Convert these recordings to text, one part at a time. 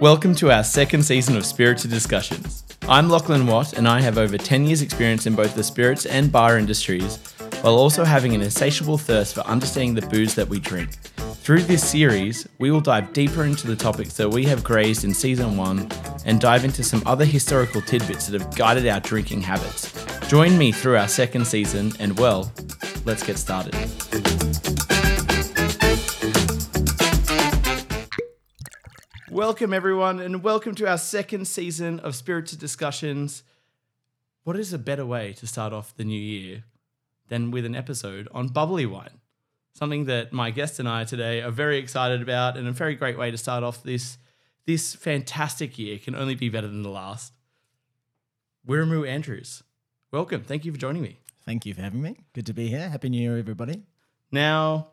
Welcome to our second season of Spirited Discussions. I'm Lachlan Watt, and I have over 10 years' experience in both the spirits and bar industries, while also having an insatiable thirst for understanding the booze that we drink. Through this series, we will dive deeper into the topics that we have grazed in season one and dive into some other historical tidbits that have guided our drinking habits. Join me through our second season, and well, let's get started. Welcome, everyone, and welcome to our second season of Spirited Discussions. What is a better way to start off the new year than with an episode on bubbly wine? Something that my guest and I today are very excited about, and a very great way to start off this this fantastic year. Can only be better than the last. Wiremu Andrews, welcome. Thank you for joining me. Thank you for having me. Good to be here. Happy New Year, everybody. Now,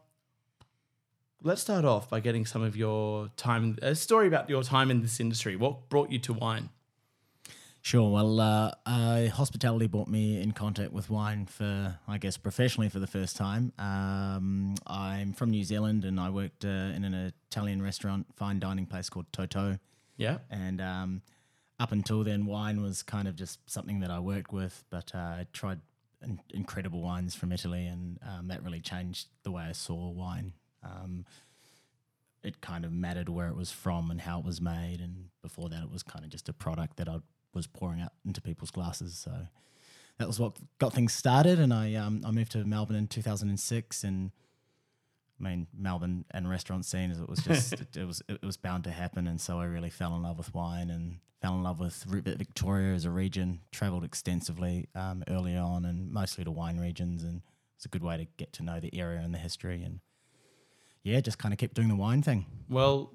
let's start off by getting some of your time, a story about your time in this industry. What brought you to wine? Sure. Well, uh, uh, hospitality brought me in contact with wine for, I guess, professionally for the first time. Um, I'm from New Zealand and I worked uh, in an Italian restaurant, fine dining place called Toto. Yeah. And um, up until then, wine was kind of just something that I worked with, but uh, I tried in- incredible wines from Italy, and um, that really changed the way I saw wine. Um, it kind of mattered where it was from and how it was made, and before that, it was kind of just a product that I was pouring out into people's glasses. So that was what got things started, and I um, I moved to Melbourne in 2006, and I mean Melbourne and restaurant scene is it was just it, it was it was bound to happen, and so I really fell in love with wine and fell in love with Ri- Victoria as a region. Travelled extensively um, early on, and mostly to wine regions, and it's a good way to get to know the area and the history, and yeah, just kind of kept doing the wine thing. Well,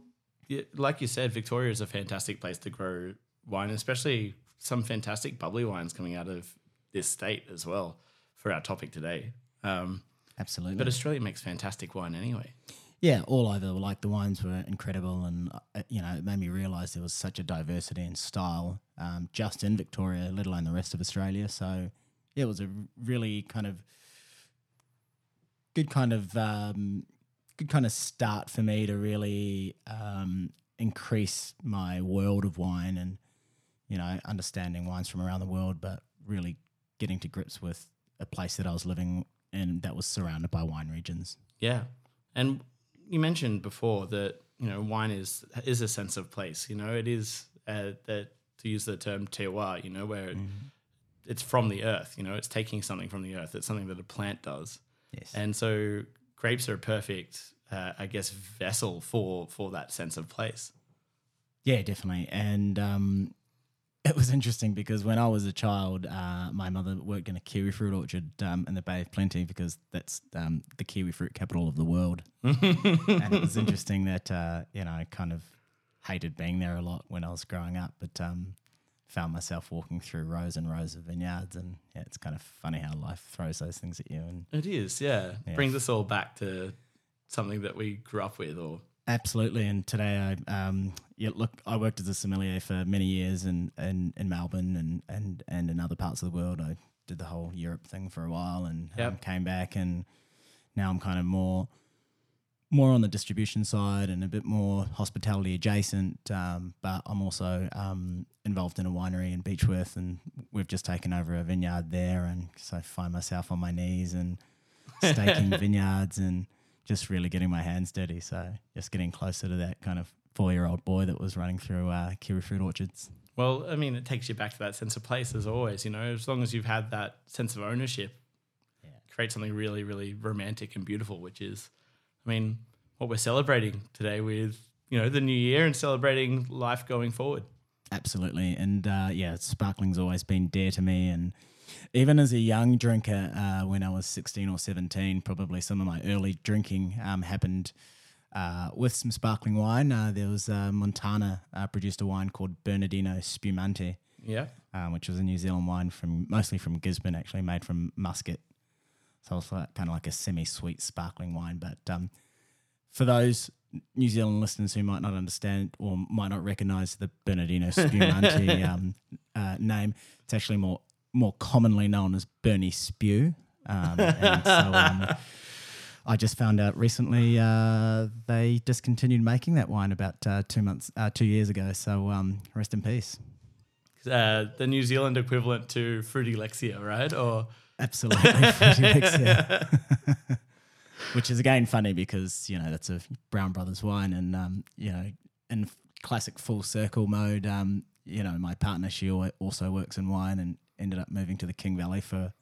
yeah, like you said, Victoria is a fantastic place to grow wine, especially some fantastic bubbly wines coming out of this state as well for our topic today. Um, Absolutely. but Australia makes fantastic wine anyway. Yeah, all over. Like the wines were incredible, and uh, you know, it made me realise there was such a diversity in style um, just in Victoria, let alone the rest of Australia. So yeah, it was a really kind of good kind of um, good kind of start for me to really um, increase my world of wine and you know understanding wines from around the world, but really getting to grips with a place that I was living in that was surrounded by wine regions. Yeah, and you mentioned before that you know wine is is a sense of place. You know, it is uh, that to use the term terroir. You know, where it's from the earth. You know, it's taking something from the earth. It's something that a plant does, Yes. and so grapes are a perfect, uh, I guess, vessel for for that sense of place. Yeah, definitely. And um, it was interesting because when I was a child, uh, my mother worked in a kiwi fruit orchard um, in the Bay of Plenty because that's um, the kiwi fruit capital of the world. and it was interesting that, uh, you know, I kind of hated being there a lot when I was growing up, but um, found myself walking through rows and rows of vineyards. And yeah, it's kind of funny how life throws those things at you. And It is, yeah. Yeah. Brings us all back to something that we grew up with, or Absolutely, and today I um yeah look I worked as a sommelier for many years in, in, in Melbourne and, and and in other parts of the world. I did the whole Europe thing for a while and um, came back and now I'm kind of more more on the distribution side and a bit more hospitality adjacent. Um, but I'm also um, involved in a winery in Beechworth and we've just taken over a vineyard there and so I find myself on my knees and staking vineyards and just really getting my hands dirty. So just getting closer to that kind of four year old boy that was running through uh, kiwi fruit orchards. well, I mean, it takes you back to that sense of place as always. You know, as long as you've had that sense of ownership, Yeah. create something really, really romantic and beautiful. Which is, I mean, what we're celebrating today with you know the new year and celebrating life going forward. Absolutely. And uh, yeah, sparkling's always been dear to me. And even as a young drinker, uh, when I was 16 or 17, probably some of my early drinking um, happened uh, with some sparkling wine. Uh, there was uh, Montana uh, produced a wine called Bernardino Spumante. Yeah, um, which was a New Zealand wine from mostly from Gisborne, actually made from muscat. So it's like, kind of like a semi-sweet sparkling wine. But um, for those New Zealand listeners who might not understand or might not recognise the Bernardino Spumante um, uh, name, it's actually more more commonly known as Bernie Spew. Um, and so um, I just found out recently uh, they discontinued making that wine about uh, two months, uh, two years ago. So um, rest in peace. Uh, the New Zealand equivalent to Fruity Lexia, right? Or Absolutely. Which is again funny because, you know, that's a Brown Brothers wine. And, um, you know, in classic full circle mode, um, you know, my partner, she also works in wine and ended up moving to the King Valley for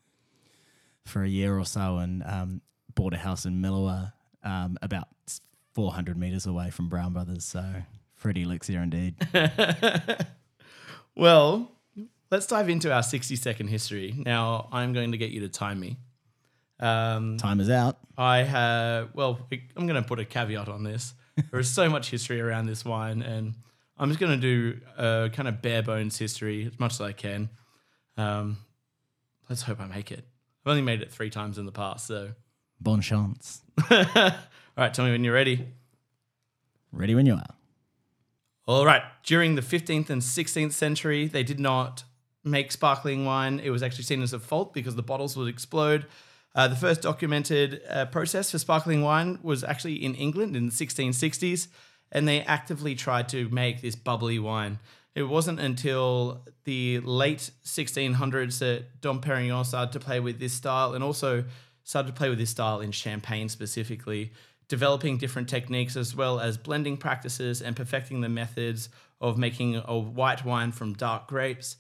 for a year or so and um, bought a house in Milawa um, about 400 meters away from Brown Brothers. So Fruity Lexia indeed. Well, let's dive into our 60 second history. Now, I'm going to get you to time me. Um, Time is out. I have, well, I'm going to put a caveat on this. There is so much history around this wine, and I'm just going to do a kind of bare bones history as much as I can. Um, let's hope I make it. I've only made it three times in the past, so. Bon chance. All right, tell me when you're ready. Ready when you are. All right. During the 15th and 16th century, they did not make sparkling wine. It was actually seen as a fault because the bottles would explode. Uh, the first documented uh, process for sparkling wine was actually in England in the 1660s, and they actively tried to make this bubbly wine. It wasn't until the late 1600s that Dom Perignon started to play with this style and also started to play with this style in Champagne specifically, developing different techniques as well as blending practices and perfecting the methods of making a white wine from dark grapes.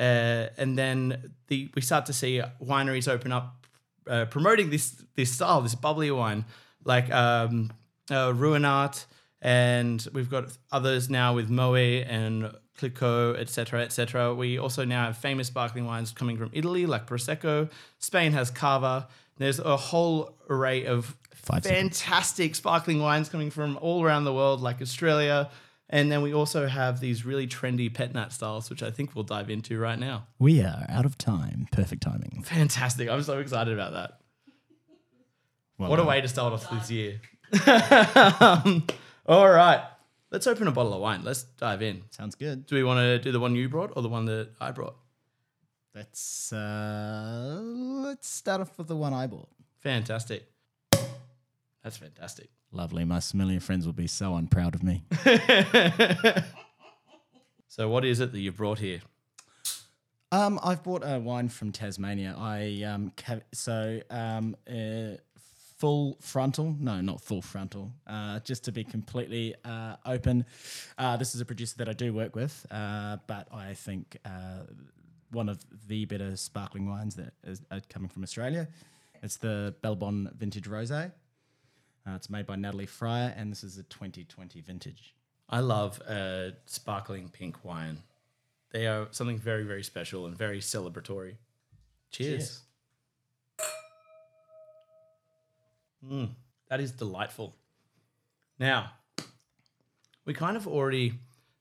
Uh, and then the, we start to see wineries open up uh, promoting this this style, this bubbly wine, like um, uh, Ruinart, and we've got others now with Moët and Clicquot, etc., etc. We also now have famous sparkling wines coming from Italy, like Prosecco. Spain has Cava. There's a whole array of Five seconds. fantastic sparkling wines coming from all around the world, like Australia. And then we also have these really trendy pet nat styles, which I think we'll dive into right now. We are out of time. Perfect timing. Fantastic. I'm so excited about that. Well What a way to start off this year. Um, all right. Let's open a bottle of wine. Let's dive in. Sounds good. Do we want to do the one you brought or the one that I brought? Let's uh, let's start off with the one I bought. Fantastic. That's fantastic. Lovely. My familiar friends will be so unproud of me. So, what is it that you brought here? Um, I've bought a wine from Tasmania. I um, ca- so um, uh, full frontal. No, not full frontal. Uh, just to be completely uh, open, uh, this is a producer that I do work with, uh, but I think uh, one of the better sparkling wines that is coming from Australia. It's the Bellebonne Vintage Rosé. Uh, it's made by Natalie Fryar, and this is a 2020 vintage. I love uh, sparkling pink wine. They are something very, very special and very celebratory. Cheers. Mm, that is delightful. Now, we kind of already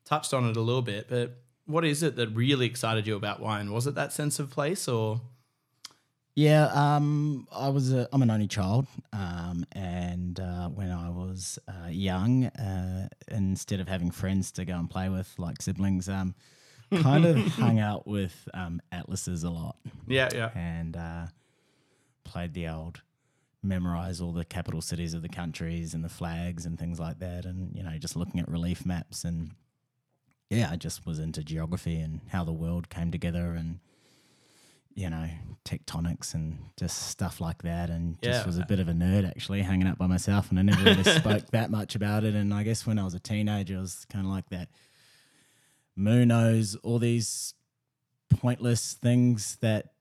touched on it a little bit, but what is it that really excited you about wine? Was it that sense of place or? Yeah, um, I was a, I'm an only child, um, and uh, when I was uh, young, uh, instead of having friends to go and play with like siblings, um, kind of hung out with um, atlases a lot Yeah, yeah. and uh, played the old memorize all the capital cities of the countries and the flags and things like that, and you know just looking at relief maps and yeah, I just was into geography and how the world came together and you know tectonics and just stuff like that, and just was a bit of a nerd actually, hanging out by myself, and I never really spoke that much about it. And I guess when I was a teenager, I was kind of like that. Moonos, all these pointless things that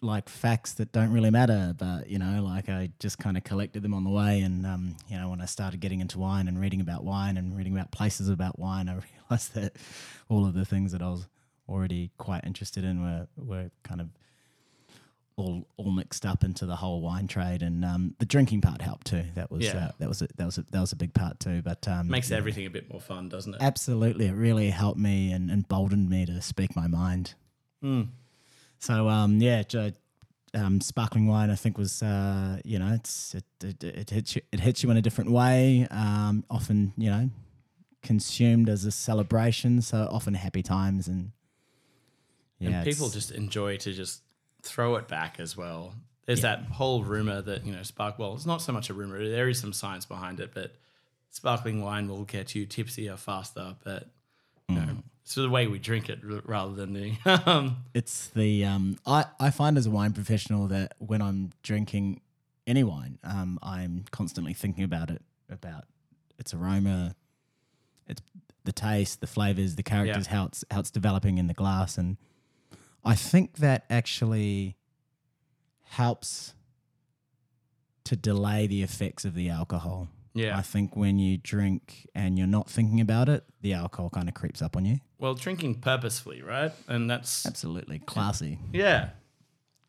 like facts that don't really matter but you know like i just kind of collected them on the way and um, you know when i started getting into wine and reading about wine and reading about places about wine i realized that all of the things that i was already quite interested in were were kind of all all mixed up into the whole wine trade and um, the drinking part helped too that was Yeah. uh, that was a, that was a, that was a big part too but um, Makes yeah. everything a bit more fun, doesn't it? Absolutely, it really helped me and emboldened me to speak my mind. Mm. So um, yeah, um, sparkling wine I think was uh, you know it's it, it, it hits you it hits you in a different way. Um, often you know consumed as a celebration, so often happy times and yeah, and people just enjoy to just throw it back as well. There's that whole rumor that you know spark. Well, it's not so much a rumor. There is some science behind it, but sparkling wine will get you tipsier faster. But you know, it's the way we drink it rather than the. Um, It's the um, I I find as a wine professional that when I'm drinking any wine, um, I'm constantly thinking about it, about its aroma, its the taste, the flavors, the characters, how it's how it's developing in the glass, and I think that actually helps to delay the effects of the alcohol. yeah. I think when you drink and you're not thinking about it, the alcohol kind of creeps up on you. well, drinking purposefully, right? And that's Absolutely classy. yeah.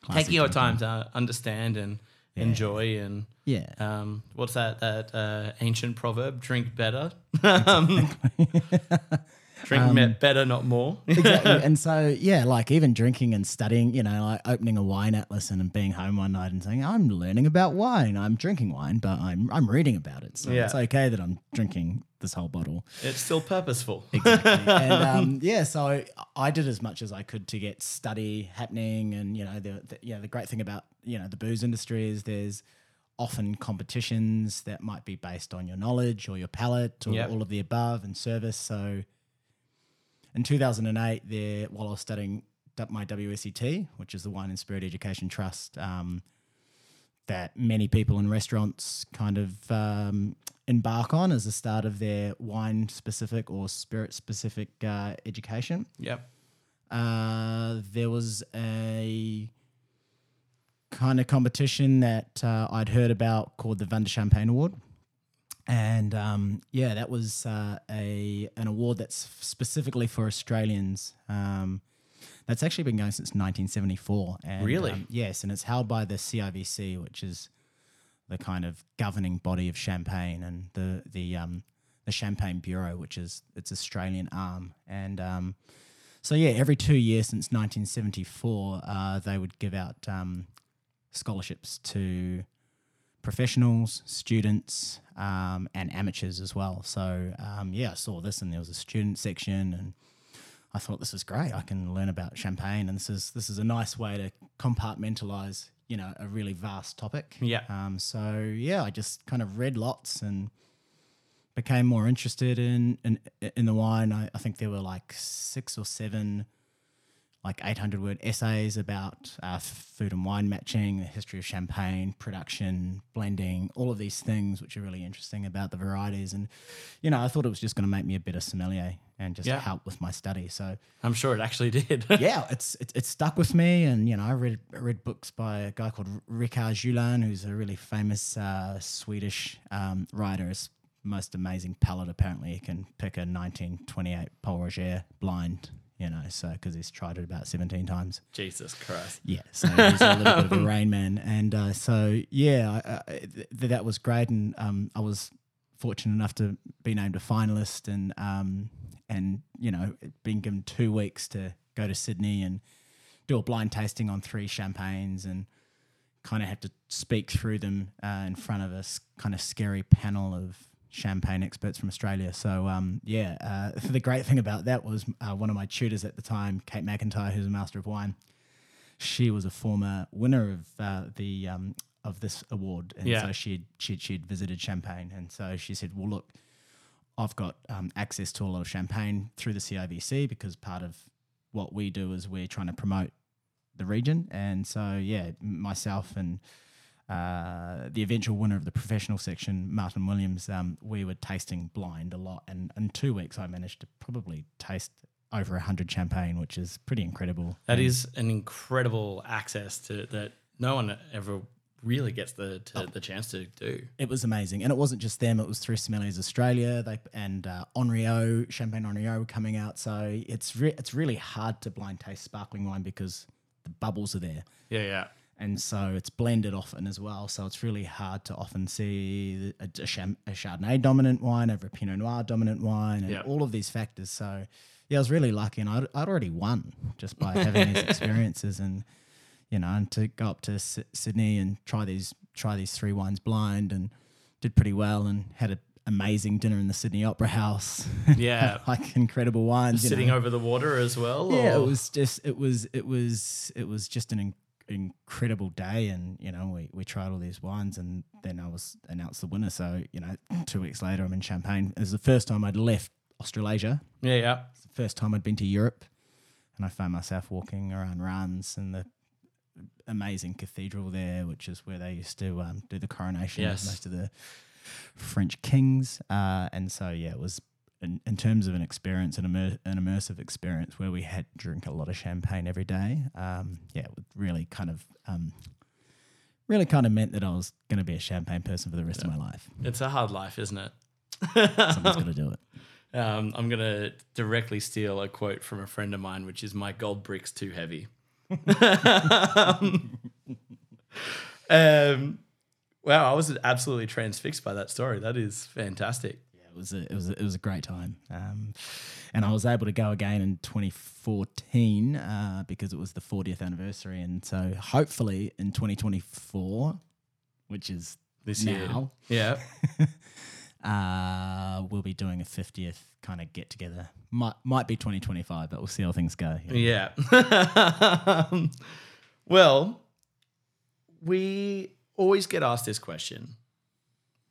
classy Taking your time to understand and enjoy and Yeah. um, what's that that uh, ancient proverb? Drink better. um, drink me- better, not more. exactly. And so, yeah, like even drinking and studying, you know, like opening a wine atlas and being home one night and saying, I'm learning about wine. I'm drinking wine, but I'm I'm reading about it. So Yeah. it's okay that I'm drinking this whole bottle. it's still purposeful. Exactly. and um, yeah, so I did as much as I could to get study happening. And, you know, the, the, you know, the great thing about, you know, the booze industry is there's often competitions that might be based on your knowledge or your palate or Yep. all of the above and service. So in 2008, there, while I was studying my WSET, which is the Wine and Spirit Education Trust, um, that many people in restaurants kind of um, embark on as the start of their wine specific or spirit specific uh, education. Yep. Uh, there was a kind of competition that uh, I'd heard about called the Vin de Champagne Award. And um, yeah, that was uh, a an award that's specifically for Australians. Um, that's actually been going since 1974. And, Really? um, yes, and it's held by the CIVC, which is the kind of governing body of Champagne, and the the um, the Champagne Bureau, which is its Australian arm. And um, so yeah, every two years since 1974, uh, they would give out um, scholarships to professionals, students, um, and amateurs as well. So um, yeah, I saw this, and there was a student section, and I thought this is great. I can learn about champagne, and this is this is a nice way to compartmentalize, you know, a really vast topic. Yeah. Um, so yeah, I just kind of read lots and became more interested in in, in the wine. I, I think there were like six or seven, like eight hundred word essays about uh, food and wine matching, the history of champagne, production, blending, all of these things, which are really interesting about the varieties. And you know, I thought it was just going to make me a better sommelier and just Yeah. help with my study. So I'm sure it actually did. yeah, it's it, it's stuck with me, and you know, I read I read books by a guy called Richard Juhlin, who's a really famous uh, Swedish um, writer. His most amazing palate, apparently, he can pick a 1928 Pol Roger blind, you know, so because he's tried it about 17 times. Jesus Christ. Yeah, so he's a little bit of a rain man, and uh, so yeah, I, I, th- that was great, and um, I was fortunate enough to be named a finalist, and um, and you know, being given two weeks to go to Sydney and do a blind tasting on three champagnes, and kind of have to speak through them uh, in front of a kind of scary panel of champagne experts from Australia. So um, yeah, uh, the great thing about that was uh, one of my tutors at the time, Kate McIntyre, who's a master of wine she was a former winner of uh, the um, of this award, and Yeah. so she'd she'd she'd visited Champagne, and so she said, "Well, look, I've got um, access to a lot of champagne through the CIVC because part of what we do is we're trying to promote the region, and so yeah, myself and." Uh, the eventual winner of the professional section, Martin Williams, um, we were tasting blind a lot, and in two weeks I managed to probably taste over a hundred champagne, which is pretty incredible. That And- is an incredible access to that no one ever really gets the Oh. the chance to do. It was amazing, and it wasn't just them; it was through Sommeliers Australia, they and uh, Henriot, Champagne Henriot, were coming out. So it's re- it's really hard to blind taste sparkling wine because the bubbles are there, Yeah, yeah. And so it's blended often as well. So it's really hard to often see a, a, Cham- a Chardonnay dominant wine over a Pinot Noir dominant wine, and Yeah. all of these factors. So yeah, I was really lucky, and I'd, I'd already won just by having these experiences and you know, and to go up to S- Sydney and try these try these three wines blind and did pretty well and had an amazing dinner in the Sydney Opera House. Yeah. like incredible wines. Sitting know. over the water as well. Yeah, or- it was just it was it was it was just an incredible day, and you know we, we tried all these wines, and then I was announced the winner. So you know, two weeks later, I'm in Champagne. It was the first time I'd left Australasia. Yeah, yeah. It's the first time I'd been to Europe, and I found myself walking around Reims and the amazing cathedral there, which is where they used to um, do the coronation Yes. of most of the French kings. Uh, and so, yeah, it was in, in terms of an experience, an, immer- an immersive experience where we had drink a lot of champagne every day. Um, yeah, it really kind of. Um, Really, kind of meant that I was going to be a champagne person for the rest of my life. It's a hard life, isn't it? Someone's got to do it. Um, I'm going to directly steal a quote from a friend of mine, which is My gold brick's too heavy. um, wow, I was absolutely transfixed by that story. That is fantastic. Was a, it was a, it was a great time, um, and I was able to go again in 2014 uh, because it was the 40th anniversary, and so hopefully in 2024, which is This year. Yeah. uh, we'll be doing a 50th kind of get together. Might might be 2025, but we'll see how things go. Yeah. Yeah. well, we always get asked this question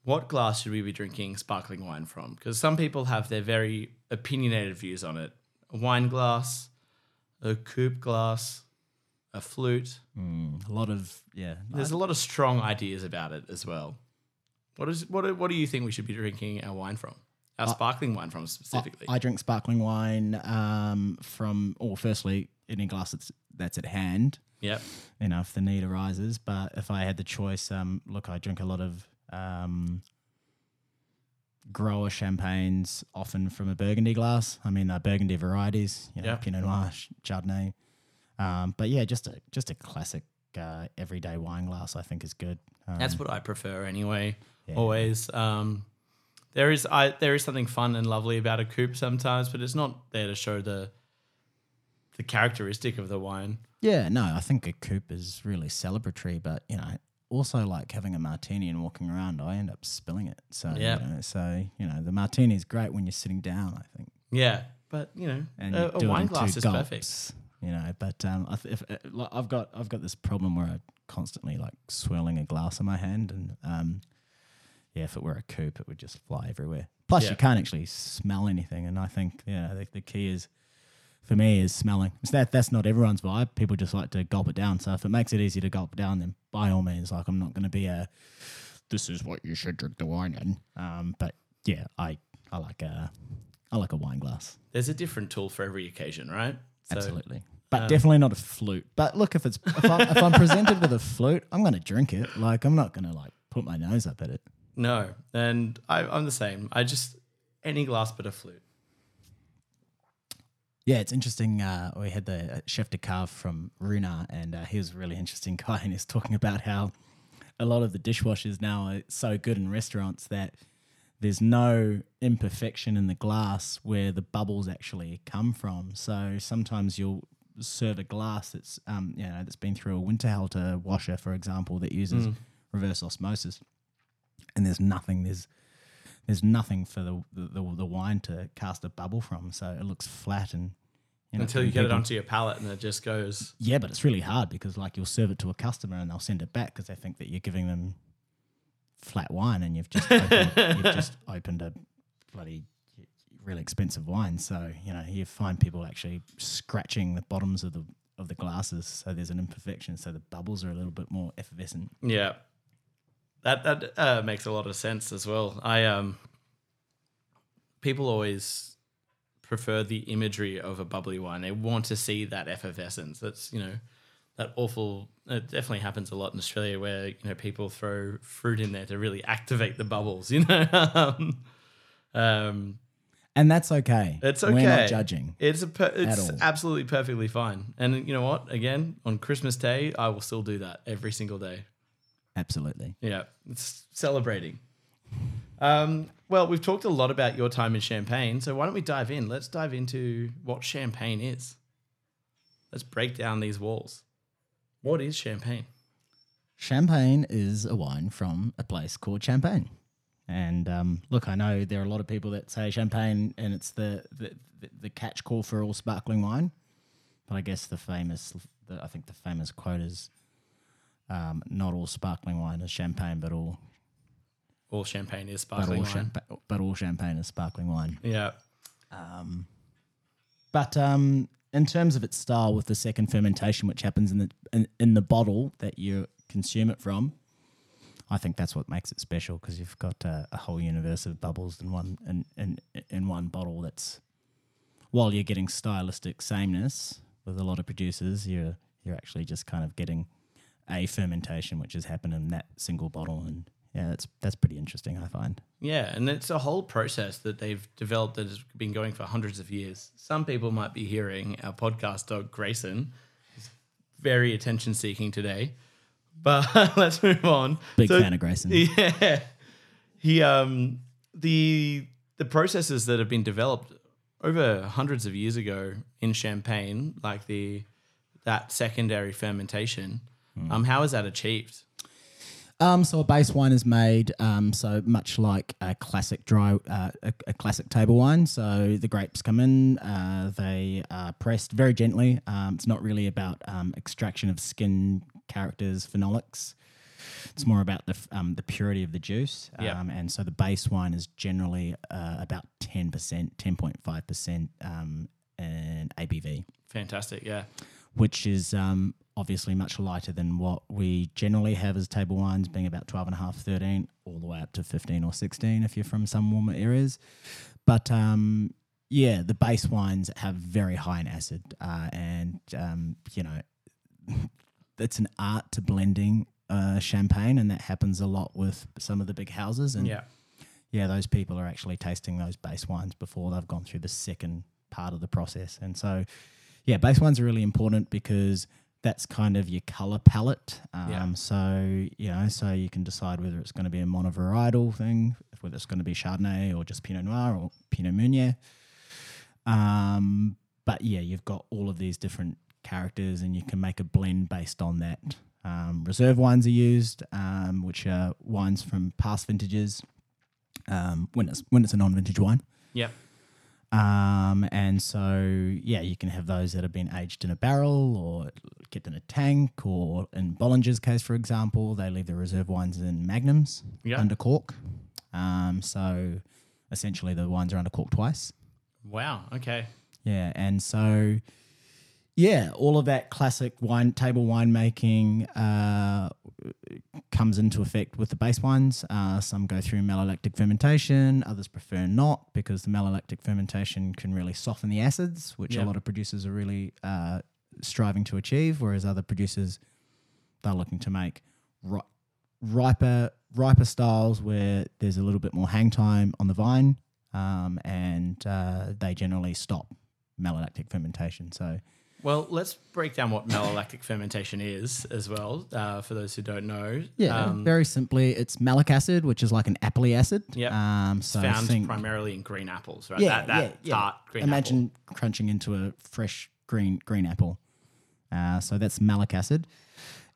What glass should we be drinking sparkling wine from? Because some people have their very opinionated views on it. A wine glass, a coupe glass, a flute. Mm, a lot of yeah. There's a lot of strong ideas about it as well. What is what? do- What do you think we should be drinking our wine from? Our sparkling wine from specifically. I, I drink sparkling wine um, from, or firstly, any glass that's that's at hand. yep. you know, if the need arises. But if I had the choice, um, look, I drink a lot of um, grower champagnes, often from a Burgundy glass. I mean, uh, Burgundy varieties, you know, Yeah. Pinot Noir, Chardonnay. Um, but yeah, just a just a classic uh, everyday wine glass, I think is good. Um, That's what I prefer anyway. Yeah. Always. Um, there is I there is something fun and lovely about a coupe sometimes, but it's not there to show the the characteristic of the wine. Yeah, no, I think a coupe is really celebratory, but you know, also like having a martini and walking around, I end up spilling it. So Yeah. you know, so you know, the martini is great when you're sitting down. I think. Yeah, but you know, and a, you a wine glass is gulps, perfect. You know, but um, I th- if, uh, like, I've got I've got this problem where I constantly like swirling a glass in my hand, and um, yeah, if it were a coupe, it would just fly everywhere. Plus, Yeah. you can't actually smell anything, and I think yeah, the, the key is for me is smelling. It's that that's not everyone's vibe. People just like to gulp it down. So if it makes it easy to gulp down, then by all means, like I'm not going to be a this is what you should drink the wine in. Um, but yeah, I I like a I like a wine glass. There's a different tool for every occasion, right? So, Absolutely. But um, definitely not a flute. But look, if it's if I'm, if I'm presented with a flute, I'm going to drink it. Like I'm not going to like put my nose up at it. No, and I, I'm the same. I just any glass but a flute. Yeah, it's interesting. Uh, we had the uh, chef de cave from Ruinart, and uh, he was a really interesting guy, and he's talking about how a lot of the dishwashers now are so good in restaurants that there's no imperfection in the glass where the bubbles actually come from. So sometimes you'll serve a glass that's um, you know that's been through a Winterhalter washer, for example, that uses reverse osmosis, and there's nothing there's there's nothing for the, the the wine to cast a bubble from, so it looks flat and you know, Until you get it onto your palate and it just goes. yeah, but it's really hard because like you'll serve it to a customer and they'll send it back because they think that you're giving them flat wine and you've just opened, you've just opened a bloody really expensive wine. So you know you find people actually scratching the bottoms of the of the glasses so there's an imperfection, so the bubbles are a little bit more effervescent. Yeah, that that uh, makes a lot of sense as well. I um, people always prefer the imagery of a bubbly wine. They want to see that effervescence. That's you know that awful. It definitely happens a lot in Australia where you know people throw fruit in there to really activate the bubbles. You know, um, And that's okay. it's okay. We're not judging. It's a per- it's absolutely perfectly fine. And you know what? Again, on Christmas Day, I will still do that every single day. Absolutely. Yeah, it's celebrating. Um, well, we've talked a lot about your time in Champagne, so why don't we dive in? Let's dive into what Champagne is. Let's break down these walls. What is Champagne? Champagne is a wine from a place called Champagne. And um, look, I know there are a lot of people that say champagne and it's the, the, the, catch call for all sparkling wine. But I guess the famous, the, I think the famous quote is um, not all sparkling wine is champagne, but all All champagne is but sparkling all, wine. champa- but all champagne is sparkling wine. yeah. But um, in terms of its style, with the second fermentation, which happens in the in, in the bottle that you consume it from, I think that's what makes it special because you've got a, a whole universe of bubbles in one in, in in one bottle. That's while you're getting stylistic sameness with a lot of producers, you're you're actually just kind of getting a fermentation which has happened in that single bottle, and yeah, that's that's pretty interesting. I find. Yeah, and it's a whole process that they've developed that has been going for hundreds of years. Some people might be hearing our podcast dog Grayson is very attention seeking today. But let's move on. Big So- fan of Grayson. Yeah. He um the the processes that have been developed over hundreds of years ago in Champagne, like the that secondary fermentation, um, how is that achieved? Um, so a base wine is made, um, so much like a classic dry, uh, a, a classic table wine. So the grapes come in, uh, they are pressed very gently. Um, it's not really about um, extraction of skin characters, phenolics. It's more about the f- um, the purity of the juice. Yeah. Um, and so the base wine is generally uh, about ten percent, ten point five percent um, in ABV Fantastic, yeah. Which is um, obviously much lighter than what we generally have as table wines, being about 12 and a half, 13, all the way up to 15 or 16 if you're from some warmer areas. But um, yeah, the base wines have very high in acid. Uh, and, um, you know, it's an art to blending uh, champagne, and that happens a lot with some of the big houses. And Yeah. yeah, those people are actually tasting those base wines before they've gone through the second part of the process. And so, yeah, base wines are really important because that's kind of your color palette. Um, Yeah. So, you know, so you can decide whether it's going to be a monovarietal thing, whether it's going to be Chardonnay or just Pinot Noir or Pinot Meunier. Um, but yeah, you've got all of these different characters and you can make a blend based on that. Um, reserve wines are used, um, which are wines from past vintages um, when it's when it's a non-vintage wine. Yep. Um, and so yeah, you can have those that have been aged in a barrel or kept in a tank, or in Bollinger's case, for example, they leave the reserve wines in magnums Yeah. under cork. Um, so essentially, the wines are under cork twice. Wow. Okay. Yeah, and so yeah, all of that classic wine table winemaking uh, comes into effect with the base wines. Uh, some go through malolactic fermentation, others prefer not because the malolactic fermentation can really soften the acids, which Yeah. a lot of producers are really uh, striving to achieve. Whereas other producers, they're looking to make ri- riper riper styles where there's a little bit more hang time on the vine, um, and uh, they generally stop malolactic fermentation. So Well, let's break down what malolactic fermentation is as well, uh, for those who don't know. yeah, Um, very simply, it's malic acid, which is like an appley acid. Yep. Um, so found think, primarily in green apples, right? yeah, that, that yeah, yeah. tart green Imagine crunching into a fresh green green apple. Uh, so that's malic acid.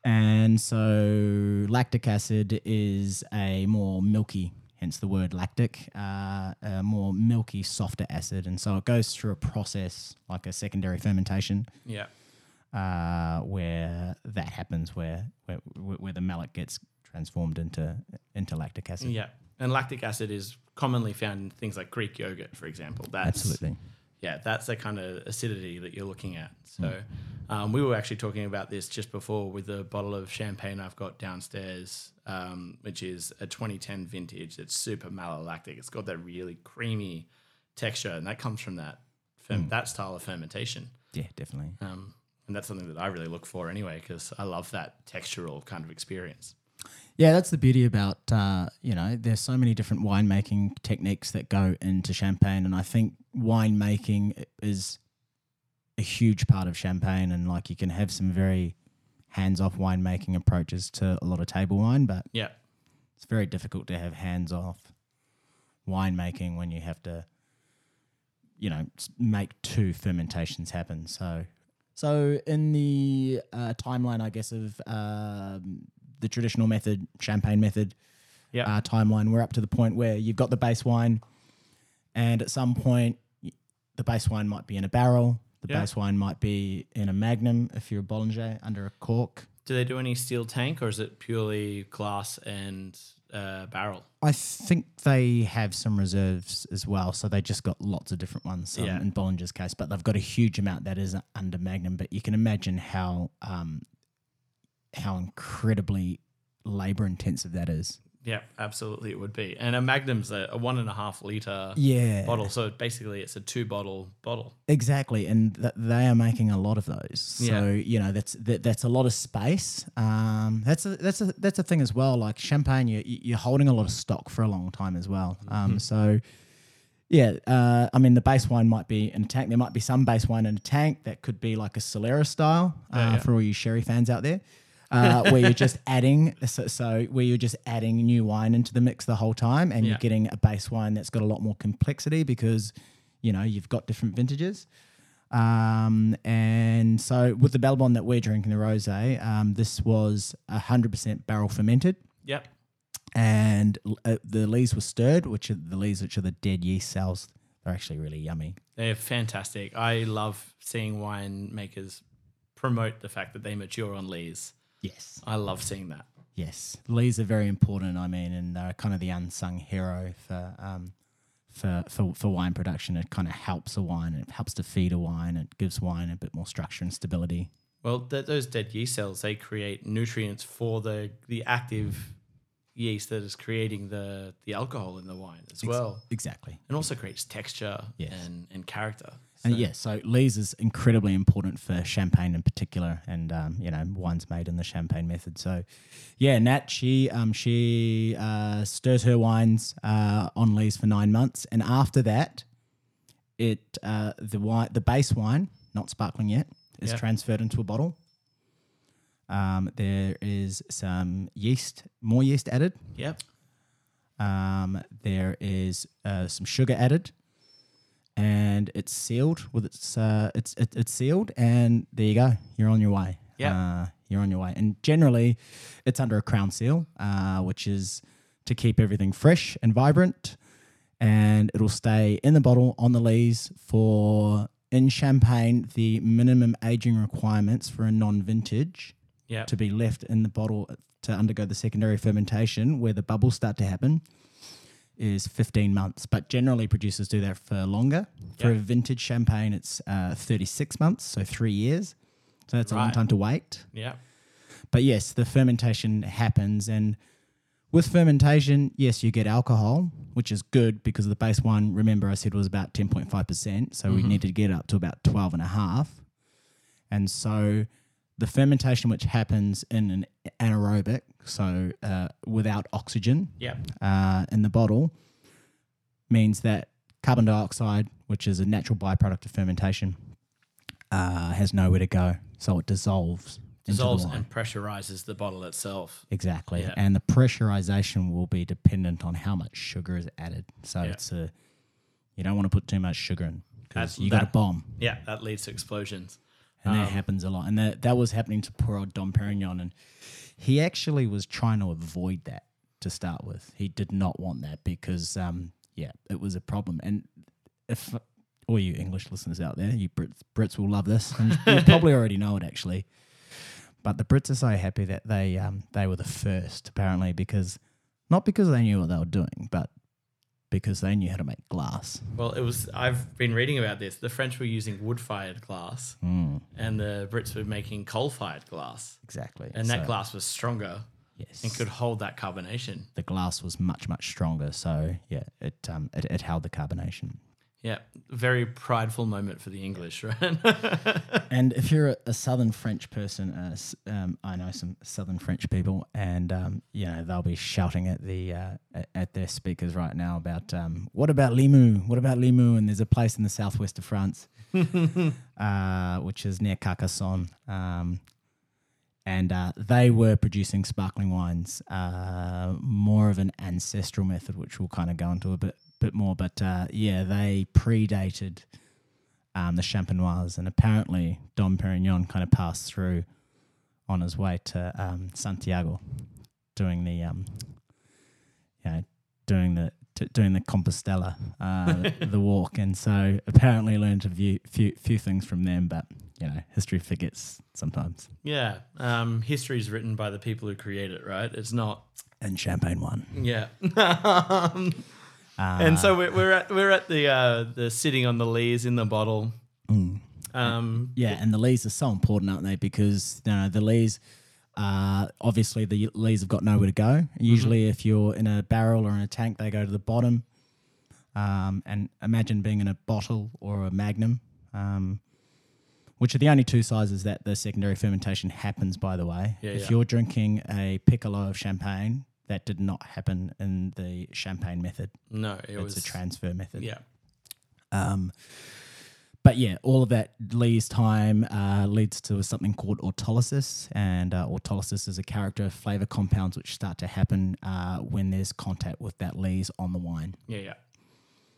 And so lactic acid is a more milky, hence the word lactic, uh, a more milky, softer acid. And so it goes through a process like a secondary fermentation. Yeah. uh, where that happens, where, where where the malic gets transformed into into lactic acid. Yeah. And lactic acid is commonly found in things like Greek yogurt, for example. That's, Absolutely. Yeah, that's the kind of acidity that you're looking at. So Hmm. um, we were actually talking about this just before with the bottle of champagne I've got downstairs, um, which is a 2010 vintage. It's super malolactic. It's got that really creamy texture, and that comes from that ferm- that style of fermentation. Yeah, definitely. Um, and that's something that I really look for anyway, because I love that textural kind of experience. Yeah, that's the beauty about uh, you know. There's so many different winemaking techniques that go into champagne, and I think winemaking is a huge part of champagne. And like, you can have some very hands-off winemaking approaches to a lot of table wine, but Yeah. it's very difficult to have hands-off winemaking when you have to, you know, make two fermentations happen. So, so in the uh, timeline, I guess of um, the traditional method, champagne method, Yeah. uh, timeline, we're up to the point where you've got the base wine, and at some point, the base wine might be in a barrel. The Yeah. base wine might be in a magnum if you're a Bollinger under a cork. Do they do any steel tank or is it purely glass and uh, barrel? I think they have some reserves as well, so they just got lots of different ones um, Yeah. in Bollinger's case, but they've got a huge amount that is under Magnum. But you can imagine how um, how incredibly labor intensive that is. Yeah, absolutely, it would be. And a Magnum's a, a one and a half liter Yeah, bottle, so basically it's a two bottle bottle. exactly, and th- they are making a lot of those. So Yeah. you know that's that, that's a lot of space. Um, that's a that's a that's a thing as well. Like champagne, you, you're holding a lot of stock for a long time as well. Um, so. Yeah, uh, I mean the base wine might be in a tank. There might be some base wine in a tank that could be like a Solera style uh, Yeah, yeah. for all you sherry fans out there, uh, where you're just adding so, so where you're just adding new wine into the mix the whole time, and Yeah. you're getting a base wine that's got a lot more complexity because you know you've got different vintages. Um, and so with the Bellebonne that we're drinking, the rosé, um, this was hundred percent barrel fermented Yep. and uh, the lees were stirred, which are the lees, which are the dead yeast cells. They're actually really yummy. They're fantastic. I love seeing winemakers promote the fact that they mature on lees. Yes, I love seeing that. yes, lees are very important. I mean, and they're kind of the unsung hero for um, for for, for wine production. It kind of helps a wine. It helps to feed a wine. It gives wine a bit more structure and stability. Well, th- those dead yeast cells they create nutrients for the the active yeast that is creating the the alcohol in the wine as well, Exactly. and also creates texture Yes. and and character. And So- yeah, so lees is incredibly important for champagne in particular, and um, you know wines made in the champagne method. So, yeah, Nat she um, she uh, stirs her wines uh, on lees for nine months, and after that, it uh, the wine the base wine, not sparkling yet, is Yeah. transferred into a bottle. Um, there is some yeast, more yeast added. Yep. Um, there is uh, some sugar added, and it's sealed with its uh, it's it, it's sealed, and there you go. You're on your way. Yeah. uh, you're on your way. And generally, it's under a crown seal, uh, which is to keep everything fresh and vibrant, and it'll stay in the bottle on the lees for in champagne. The minimum aging requirements for a non-vintage Yep. to be left in the bottle to undergo the secondary fermentation where the bubbles start to happen is 15 months. But generally, producers do that for longer. For a vintage champagne, it's uh, 36 months, so three years. So that's a long time to wait. Yeah. But yes, the fermentation happens. And with fermentation, yes, you get alcohol, which is good because the base wine, remember, I said was about 10.5%. So we need to get it up to about 12 and a half. And so the fermentation, which happens in an anaerobic, so uh, without oxygen Yep. uh, in the bottle, means that carbon dioxide, which is a natural byproduct of fermentation, uh, has nowhere to go. So it dissolves. Dissolves and pressurizes the bottle itself. Exactly. Yeah. And the pressurization will be dependent on how much sugar is added. So Yeah. it's a, you don't want to put too much sugar in because you got a bomb. Yeah, that leads to explosions. And that Um, happens a lot. And that, that was happening to poor old Dom Perignon. And he actually was trying to avoid that to start with. He did not want that because, um, yeah, it was a problem. And if all you English listeners out there, you Brits, Brits will love this. And you probably already know it actually. But the Brits are so happy that they um, they were the first, apparently, because not because they knew what they were doing, but because they knew how to make glass. Well, it was. I've been reading about this. The French were using wood-fired glass, Mm, and the Brits were making coal-fired glass, exactly. and that glass was stronger yes. and could hold that carbonation. the glass was much much stronger. So yeah, it um it, it held the carbonation. Yeah, very prideful moment for the English, right? And if you're a, a southern French person, uh, um, I know some southern French people, and um, you know they'll be shouting at the uh, at- their speakers right now about um, what about Limoux? What about Limoux? And there's a place in the southwest of France, uh, which is near Carcassonne. Um, and uh, they were producing sparkling wines, uh, more of an ancestral method, which we'll kind of go into a bit bit more. But uh, yeah, they predated um, the Champenoise, and apparently Dom Perignon kind of passed through on his way to um, Santiago, doing the um, you know, doing the t- doing the Compostela, uh, the walk, and so apparently learned a few few, few things from them. But you know, history forgets sometimes. Yeah. Um, history is written by the people who create it, right? It's not. And champagne won. Yeah. um, and so we're, we're at we're at the uh, the sitting on the lees in the bottle. Um, Yeah, and the lees are so important, aren't they? Because you know, the lees, uh, obviously the lees have got nowhere to go. Usually, if you're in a barrel or in a tank, they go to the bottom. Um, and imagine being in a bottle or a magnum, um, which are the only two sizes that the secondary fermentation happens. By the way, Yeah, if yeah. you're drinking a piccolo of champagne, that did not happen in the champagne method. no, it It's was a transfer method. Yeah. Um, but yeah, all of that lees time uh, leads to something called autolysis, and uh, autolysis is a character of flavor compounds which start to happen uh, when there's contact with that lees on the wine. Yeah. Yeah.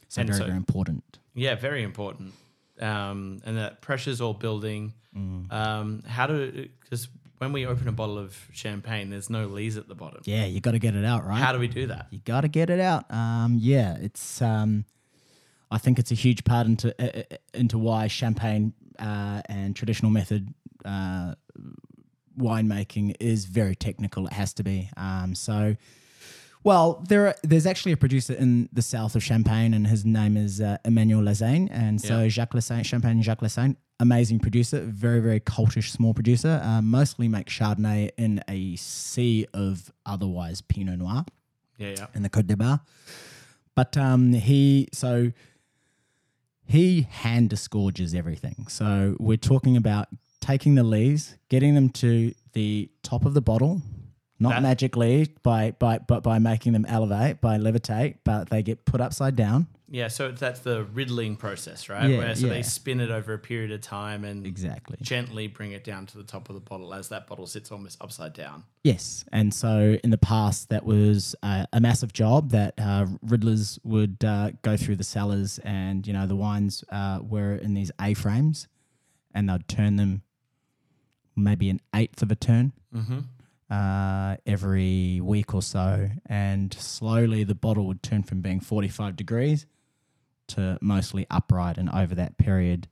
So And very so- very important. Yeah, very important. Um, and that pressure's all building. Mm. Um, how do because when we open a bottle of champagne, there's no lees at the bottom. Yeah, you got to get it out right. How do we do that? you got to get it out. Um, yeah, it's. Um, I think it's a huge part into uh, uh, into why champagne uh, and traditional method uh, winemaking is very technical. It has to be. Um, so, well, there are, there's actually a producer in the south of Champagne, and his name is uh, Emmanuel Lassaigne. And so Yeah. Jacques Lassaigne, Champagne Jacques Lassaigne, amazing producer, very very cultish small producer. Uh, mostly makes Chardonnay in a sea of otherwise Pinot Noir Yeah, yeah. in the Côte d'Ivoire. But um, he so he hand disgorges everything. So we're talking about taking the lees, getting them to the top of the bottle, not That- magically by by but by making them elevate, by levitate, but they get put upside down. Yeah, so that's the riddling process, right? Yeah, Where so yeah. they spin it over a period of time and Exactly. gently bring it down to the top of the bottle as that bottle sits almost upside down. Yes, and so in the past that was uh, a massive job that uh, riddlers would uh, go through the cellars, and you know the wines uh, were in these A frames, and they'd turn them maybe an eighth of a turn Mm-hmm. Uh, every week or so, and slowly the bottle would turn from being forty five degrees to mostly upright, and over that period,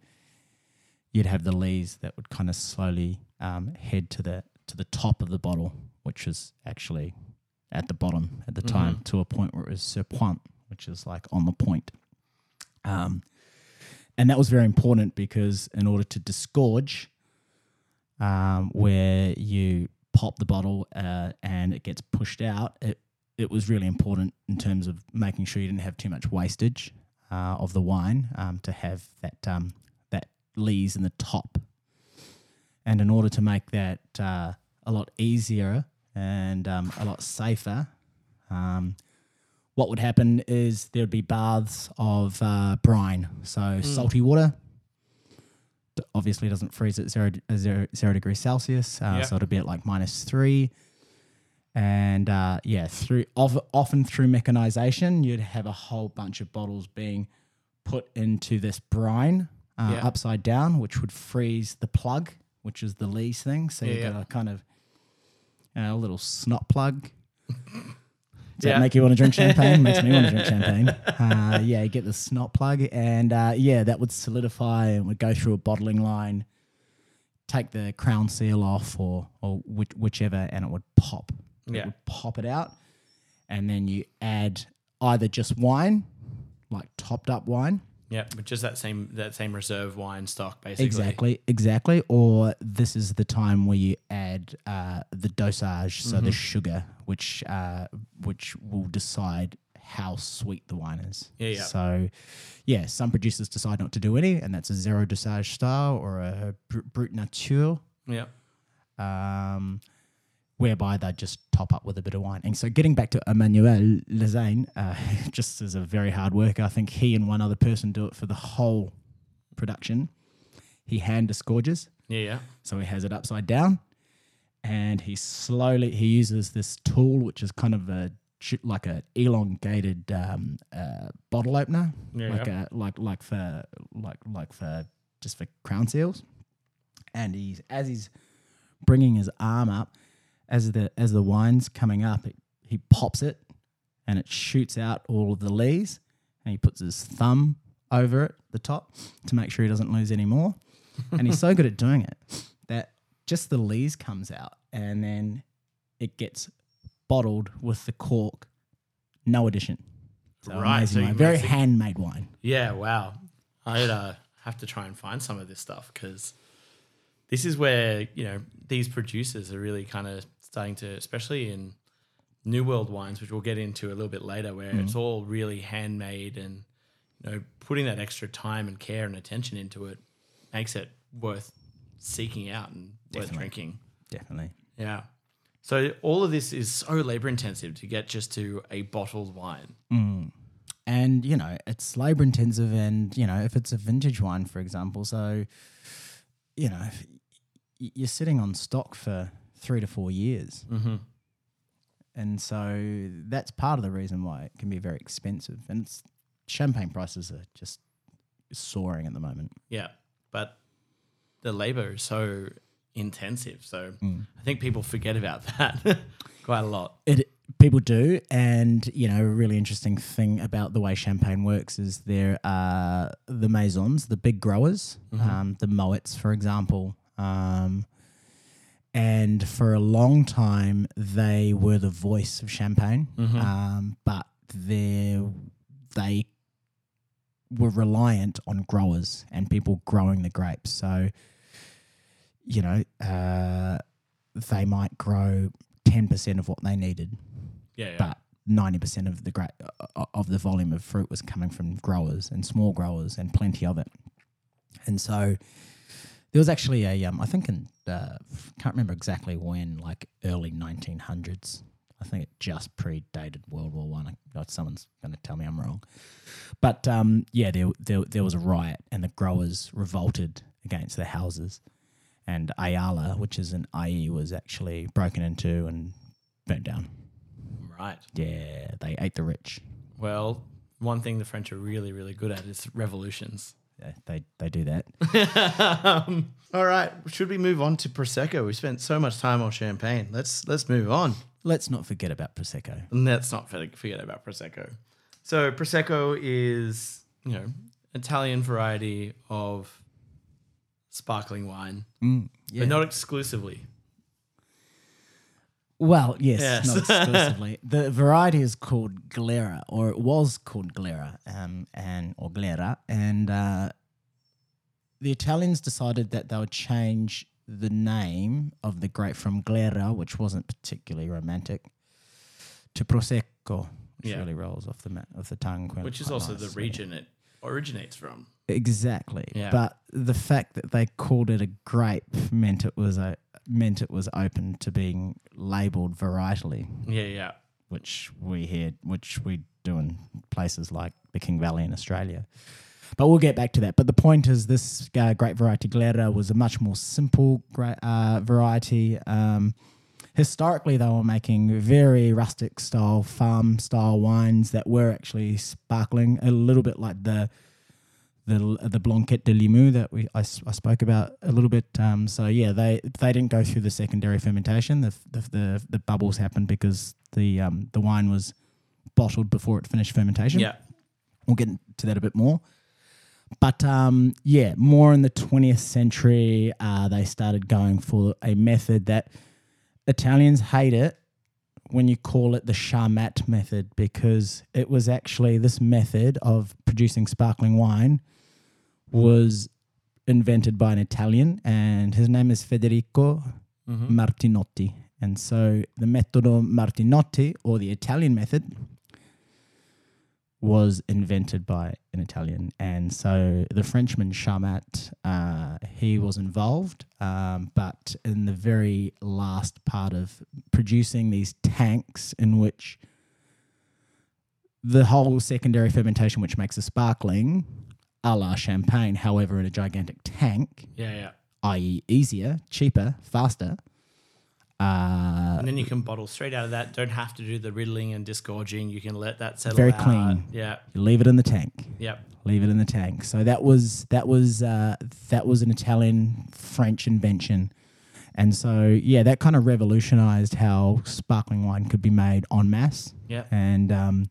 you'd have the lees that would kind of slowly um, head to the to the top of the bottle, which is actually at the bottom at the time, to a point where it was sur point, which is like on the point. Um, and that was very important because in order to disgorge, um, where you pop the bottle uh, and it gets pushed out, it it was really important in terms of making sure you didn't have too much wastage uh, of the wine um, to have that um, that lees in the top. And in order to make that uh, a lot easier and um, a lot safer, um, what would happen is there would be baths of uh, brine, so salty water. Obviously, doesn't freeze at zero, uh, zero, zero degrees Celsius, uh, Yep. so it'll be at like minus three. And uh, yeah, through of, often through mechanization, you'd have a whole bunch of bottles being put into this brine uh, Yeah. upside down, which would freeze the plug, which is the lees thing. So you Yeah, got yeah. a kind of you know, a little snot plug. Does Yeah. that make you want to drink champagne? Makes me want to drink champagne. Uh, yeah, you get the snot plug, and uh, yeah, that would solidify and would go through a bottling line, take the crown seal off, or or which, whichever, and it would pop. It Yeah. would pop it out, and then you add either just wine, like topped up wine, Yeah, but just that same that same reserve wine stock, basically. Exactly, exactly. Or this is the time where you add uh, the dosage, so Mm-hmm. the sugar, which uh, which will decide how sweet the wine is. Yeah, yeah. So, yeah, some producers decide not to do any, and that's a zero dosage style or a brut nature, Yeah. um, whereby they just top up with a bit of wine. And so, getting back to Emmanuel Lassaigne, uh, just as a very hard worker, I think he and one other person do it for the whole production. He hand disgorges, Yeah, yeah. so he has it upside down, and he slowly he uses this tool, which is kind of a like a elongated um, uh, bottle opener, Yeah, like yeah. a like like for like like for just for crown seals. And he's as he's bringing his arm up, as the as the wine's coming up, it, he pops it, and it shoots out all of the lees, and he puts his thumb over it, the top, to make sure he doesn't lose any more. and he's so good at doing it that just the lees comes out and then it gets bottled with the cork, no addition. So Right, so wine. very handmade wine. Yeah, wow. I'd uh, have to try and find some of this stuff because this is where, you know, these producers are really kind of starting to, especially in New World wines, which we'll get into a little bit later, where it's mm-hmm. all really handmade and, you know, putting that extra time and care and attention into it makes it worth seeking out and worth drinking. Definitely. Yeah. So all of this is so labor intensive to get just to a bottled wine. Mm. and you know it's labor intensive and you know if it's a vintage wine for example so you know you're sitting on stock for three to four years Mm-hmm. and so that's part of the reason why it can be very expensive and it's champagne prices are just soaring at the moment Yeah, but the labor is so intensive. So Mm. I think people forget about that quite a lot. it people do and you know a really interesting thing about the way champagne works is there are the maisons the big growers um, the moets for example um, and for a long time they were the voice of champagne um, but they they were reliant on growers and people growing the grapes so you know uh, they might grow 10% of what they needed Yeah, yeah. but ninety percent of the gra- of the volume of fruit was coming from growers and small growers and plenty of it. And so there was actually a um, I think in uh, can't remember exactly when, like early nineteen hundreds. I think it just predated World War One. I someone's going to tell me I'm wrong, but um, yeah, there, there there was a riot and the growers revolted against their houses, and Ayala, which is an IE, was actually broken into and burnt down. right. Yeah, they ate the rich. Well, one thing the French are really, really good at is revolutions. They they do that. um, all right. Should we move on to prosecco? We spent so much time on champagne. Let's let's move on. Let's not forget about prosecco. Let's not forget forget about prosecco. So prosecco is you know Italian variety of sparkling wine, Mm, yeah. but not exclusively. Well, yes, Yes. not exclusively. the variety is called Glera, or it was called Glera, um, and or Glera, and uh, the Italians decided that they would change the name of the grape from Glera, which wasn't particularly romantic, to Prosecco, which Yeah. really rolls off the ma- of the tongue. quite- which is quite also the nicely. region it originates from. Exactly. Yeah. But the fact that they called it a grape meant it was a meant it was open to being labeled varietally, Yeah, yeah. which we hear which we do in places like the King Valley in Australia. But we'll get back to that. But the point is, this uh, grape variety Glera was a much more simple gra- uh, variety. Um, historically, they were making very rustic style, farm style wines that were actually sparkling, a little bit like the the the Blanquette de Limoux that we I, I spoke about a little bit. Um, so yeah, they they didn't go through the secondary fermentation. The the the, the bubbles happened because the um, the wine was bottled before it finished fermentation. Yeah. We'll get into that a bit more. But um, yeah, more in the 20th century, uh, they started going for a method that Italians hate it when you call it the Charmat method because it was actually this method of producing sparkling wine was invented by an Italian, and his name is Federico mm-hmm. Martinotti. And so the metodo Martinotti, or the Italian method, was invented by an Italian. And so the Frenchman Charmat, uh, he was involved, um, but in the very last part of producing these tanks in which the whole secondary fermentation, which makes a sparkling, a la champagne, however, in a gigantic tank, Yeah, yeah. i.e., easier, cheaper, faster. Uh, And then you can bottle straight out of that. Don't have to do the riddling and disgorging. You can let that settle Very out. clean. Yeah. you leave it in the tank. Yep. leave it in the tank. So that was that was uh, that was an Italian French invention, and so yeah, that kind of revolutionized how sparkling wine could be made en masse Yep. and um,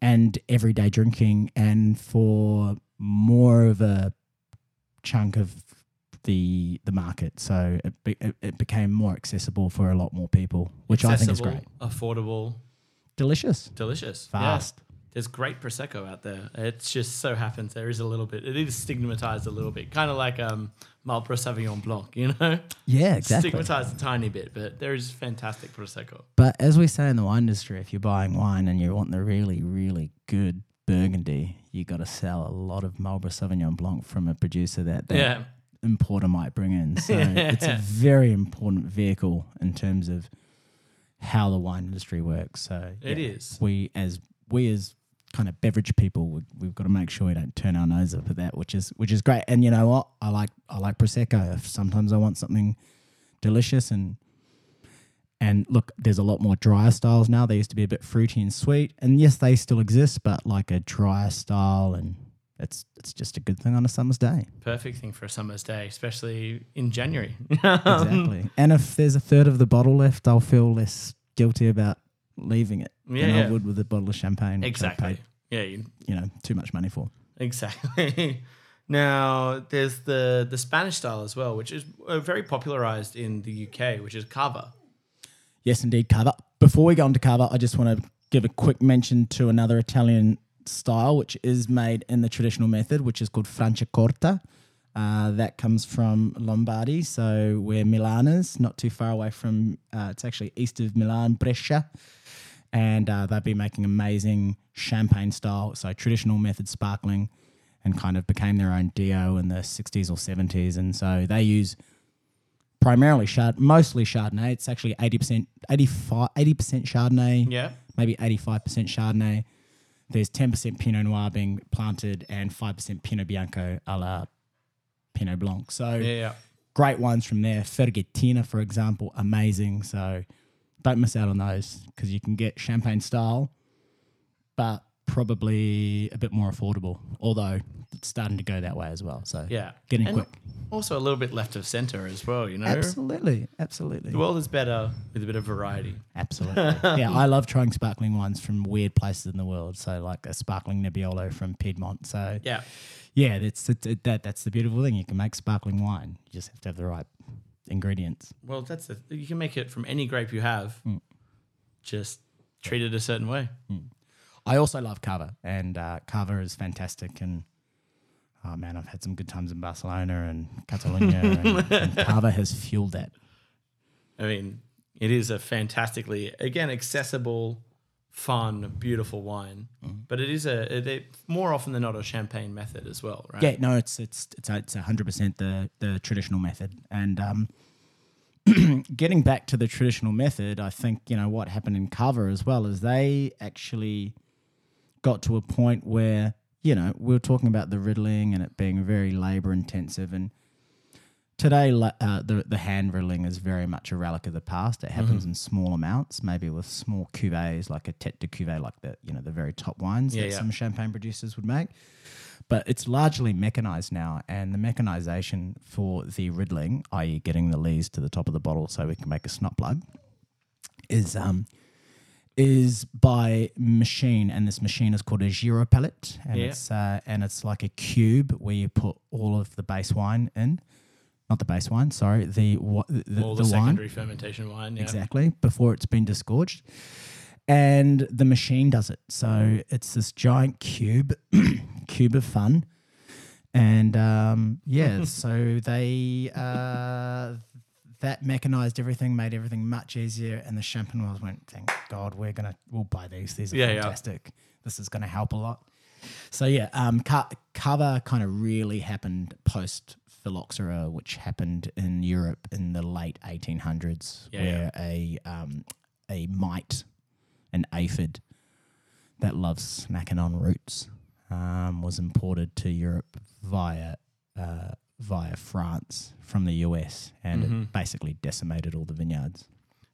and everyday drinking, and for more of a chunk of the the market. So it, be, it, it became more accessible for a lot more people, which I think is great. affordable, Delicious, delicious, fast. Yeah. There's great prosecco out there. It just so happens there is a little bit. It is stigmatized a little bit, kind of like um, Marlborough Sauvignon Blanc. You know, Yeah, exactly. stigmatized a tiny bit, but there is fantastic prosecco. But as we say in the wine industry, if you're buying wine and you want the really, really good Burgundy, you got to sell a lot of Marlborough Sauvignon Blanc from a producer that that Yeah, importer might bring in. So it's a very important vehicle in terms of how the wine industry works. So It yeah, is. We as we as kind of beverage people, we, we've got to make sure we don't turn our nose up at that, which is which is great. And you know what? I like I like prosecco. If sometimes I want something delicious and and look, there's a lot more drier styles now. They used to be a bit fruity and sweet, and yes, they still exist, but like a drier style, and it's it's just a good thing on a summer's day. perfect thing for a summer's day, especially in January. Exactly. and if there's a third of the bottle left, I'll feel less guilty about leaving it Yeah, than yeah. I would with a bottle of champagne. exactly. paid, Yeah, you, you know, too much money for. Exactly. now there's the the Spanish style as well, which is uh, very popularized in the UK, which is cava. Yes, indeed, Cava. Before we go on to Cava, I just want to give a quick mention to another Italian style, which is made in the traditional method, which is called Franciacorta. Uh, that comes from Lombardy, so we're Milaners, not too far away from. Uh, it's actually east of Milan, Brescia, and uh, they've been making amazing champagne style, so traditional method sparkling, and kind of became their own Dio in the '60s or '70s, and so they use primarily Chard, mostly Chardonnay. It's actually 80%, 85, 80% Chardonnay, Yeah. maybe 85% Chardonnay. There's 10% Pinot Noir being planted and 5% Pinot Bianco a la Pinot Blanc. So Yeah, great ones from there. Ferghettina, for example, amazing. So don't miss out on those because you can get champagne style, but probably a bit more affordable. Although it's starting to go that way as well. So Yeah. getting And quick. Also a little bit left of center as well, you know? Absolutely, absolutely. The world is better with a bit of variety. Absolutely. yeah, I love trying sparkling wines from weird places in the world. So, like a sparkling Nebbiolo from Piedmont. So, Yeah. yeah, that's it, it- that. That's the beautiful thing. You can make sparkling wine. You just have to have the right ingredients. Well, that's the you can make it from any grape you have. Mm. Just treat it a certain way. Mm. I also love Cava, and uh, Cava is fantastic. And oh man, I've had some good times in Barcelona and Catalonia, and, and Cava has fueled that. I mean, it is a fantastically again accessible, fun, beautiful wine. Mm-hmm. But it is a it, it- more often than not a champagne method as well, right? Yeah, no, it's it's it's it's hundred percent the the traditional method, and um, getting back to the traditional method, I think you know what happened in Cava as well is they actually got to a point where you know we were talking about the riddling and it being very labor intensive, and today uh, the the hand riddling is very much a relic of the past. It happens in small amounts, maybe with small cuvées like a tete de cuvée, like the you know the very top wines Yeah, that yeah. some champagne producers would make but it's largely mechanized now and the mechanization for the riddling i.e getting the lees to the top of the bottle so we can make a snot plug is um is by machine and this machine is called a gyropalette and Yeah. it's uh, and it's like a cube where you put all of the base wine in not the base wine sorry the wa- the, All the, the, wine secondary fermentation wine. Yeah. exactly before it's been disgorged and the machine does it so it's this giant cube cube of fun and um, yeah so they uh, that mechanized everything made everything much easier and the champenoise went thank god we're gonna we'll buy these. These are Yeah, yeah. fantastic. This is gonna help a lot. So yeah um ca- Cava kind of really happened post phylloxera which happened in europe in the late 1800s Yeah, where a um a mite an aphid that loves snacking on roots um, was imported to Europe via uh, via France from the US, and Mm-hmm. it basically decimated all the vineyards.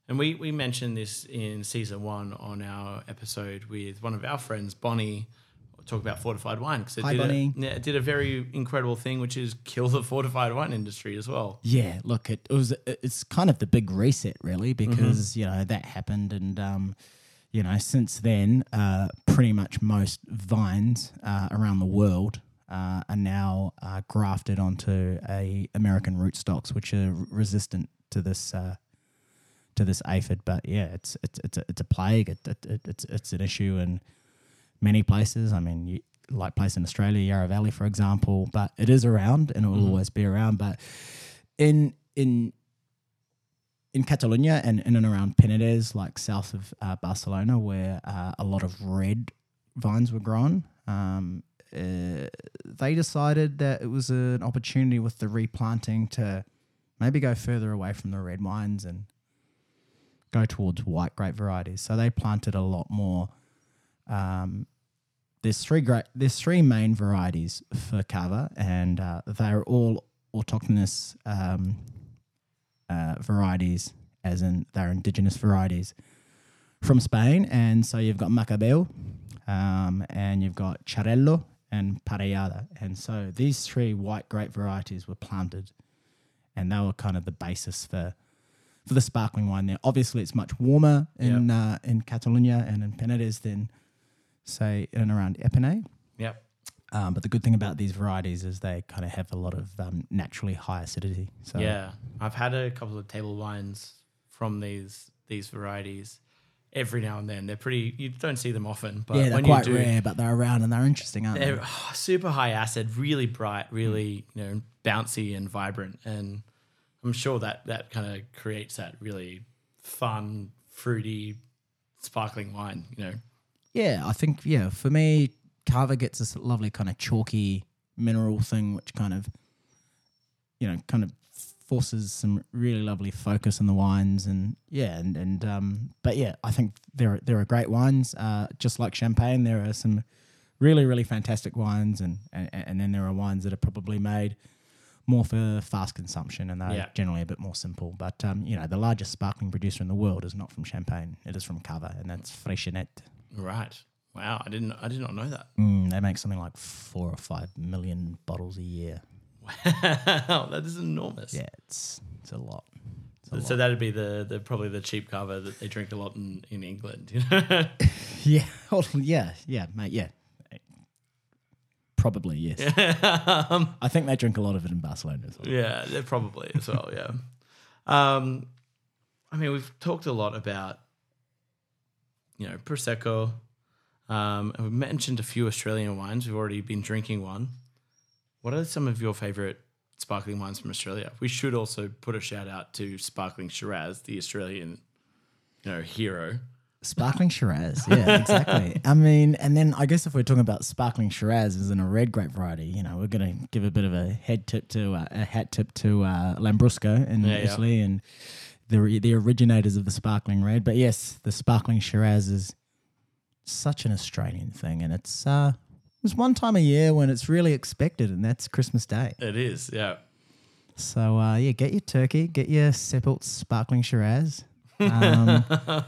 And we, we mentioned this in season one on our episode with one of our friends, Bonnie, talk about fortified wine because it Hi, did, Bonnie. A, yeah, it did a very incredible thing, which is kill the fortified wine industry as well. Yeah, look, it, it was it's kind of the big reset, really, because you know that happened, and um, you know since then, uh, pretty much most vines uh, around the world uh, are now uh, grafted onto a American rootstocks, which are resistant to this uh, to this aphid. But yeah, it's it's it's a, it's a plague. It, it, it, it's it's an issue in many places. I mean, you, like place in Australia, Yarra Valley, for example. But it is around, and it will Mhm. always be around. But in in in Catalonia and in and around Penedès, like south of uh, Barcelona, where uh, a lot of red vines were grown, um, uh, they decided that it was an opportunity with the replanting to maybe go further away from the red wines and go towards white grape varieties. So they planted a lot more. Um, there's three great. There's three main varieties for cava, and uh, they're all autochthonous um, uh, varieties, as in they're indigenous varieties from Spain. And so you've got Macabeo, um, and you've got Xarel·lo and Parellada. And so these three white grape varieties were planted, and they were kind of the basis for for the sparkling wine there. Obviously, it's much warmer in uh, in Catalonia and in Penedès than say in and around Épernay. Yep. Um, but the good thing about these varieties is they kind of have a lot of um, naturally high acidity. So Yeah, I've had a couple of table wines from these these varieties. Every now and then, they're pretty. You don't see them often, but yeah, they're when quite you do, rare, but they're around and they're interesting, aren't they're they? oh, super high acid, really bright, really you know bouncy and vibrant, and I'm sure that that kind of creates that really fun, fruity, sparkling wine. You know, Yeah, I think yeah. For me, Cava gets this lovely kind of chalky mineral thing, which kind of, you know, kind of forces some really lovely focus in the wines, and yeah, and and um, but yeah, I think there are, there are great wines. Uh, just like champagne, there are some really really fantastic wines, and and, and then there are wines that are probably made more for fast consumption, and they're Yeah. generally a bit more simple. But um, you know, the largest sparkling producer in the world is not from Champagne; it is from Cava, and that's Freixenet. right? Wow, I didn't. I did not know that. Mm, they make something like four or five million bottles a year. Wow, that is enormous. Yeah, it's it's a lot. It's a So lot. that'd be the, the probably the cheap Cava that they drink a lot in, in England. You know? yeah, yeah, yeah, mate, yeah. Probably yes. um, I think they drink a lot of it in Barcelona as well. yeah, they're probably as well. Yeah. Um, I mean, we've talked a lot about you know prosecco. Um, and we mentioned a few Australian wines. We've already been drinking one. What are some of your favorite sparkling wines from Australia? We should also put a shout out to Sparkling Shiraz, the Australian, you know, hero. Sparkling Shiraz, yeah, exactly. I mean, and then I guess if we're talking about sparkling Shiraz as in a red grape variety, you know, we're going to give a bit of a head tip to uh, a hat tip to uh, Lambrusco in Yeah, yeah. Italy and the the originators of the sparkling red. But yes, the sparkling Shiraz is such an Australian thing, and it's uh, there's one time a year when it's really expected, and that's Christmas Day. It is, yeah. So uh, yeah, get your turkey, get your Seppelt sparkling Shiraz. Um,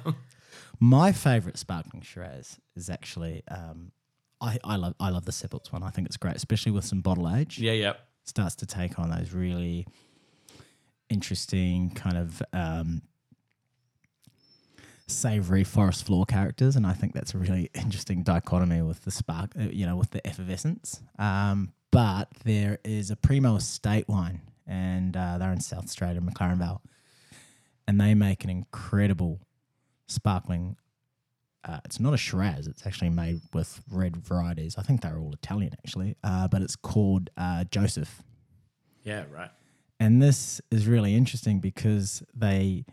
my favorite sparkling Shiraz is actually um, I, I love I love the Seppelts one. I think it's great, especially with some bottle age. Yeah, yeah. Starts to take on those really interesting kind of um, savory forest floor characters, and I think that's a really interesting dichotomy with the spark, uh, you know, with the effervescence. Um, but there is a Primo Estate wine, and uh, they're in South Australia, McLaren Vale, and they make an incredible sparkling. Uh, it's not a Shiraz; it's actually made with red varieties. I think they're all Italian, actually, uh, but it's called uh, Joseph. Yeah, right. And this is really interesting because they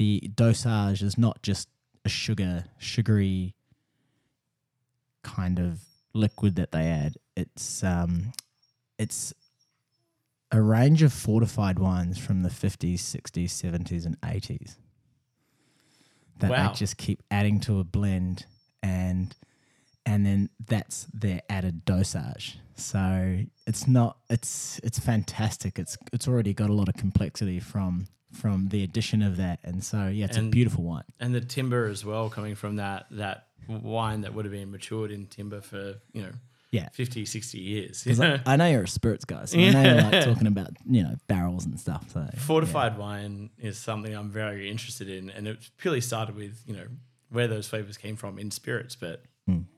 the dosage is not just a sugar sugary kind of liquid that they add. It's um it's a range of fortified wines from the 50s, 60s, 70s and 80s that Wow. they just keep adding to a blend and and then that's their added dosage. So it's not it's it's fantastic. It's it's already got a lot of complexity from from the addition of that, and so yeah, it's a beautiful wine. and the timber as well coming from that that wine that would have been matured in timber for you know Yeah. 50 60 years 'Cause I, I know you're a spirits guy, so I know you like talking about you know barrels and stuff. So fortified wine is something i'm very interested in and it purely started with you know where those flavors came from in spirits but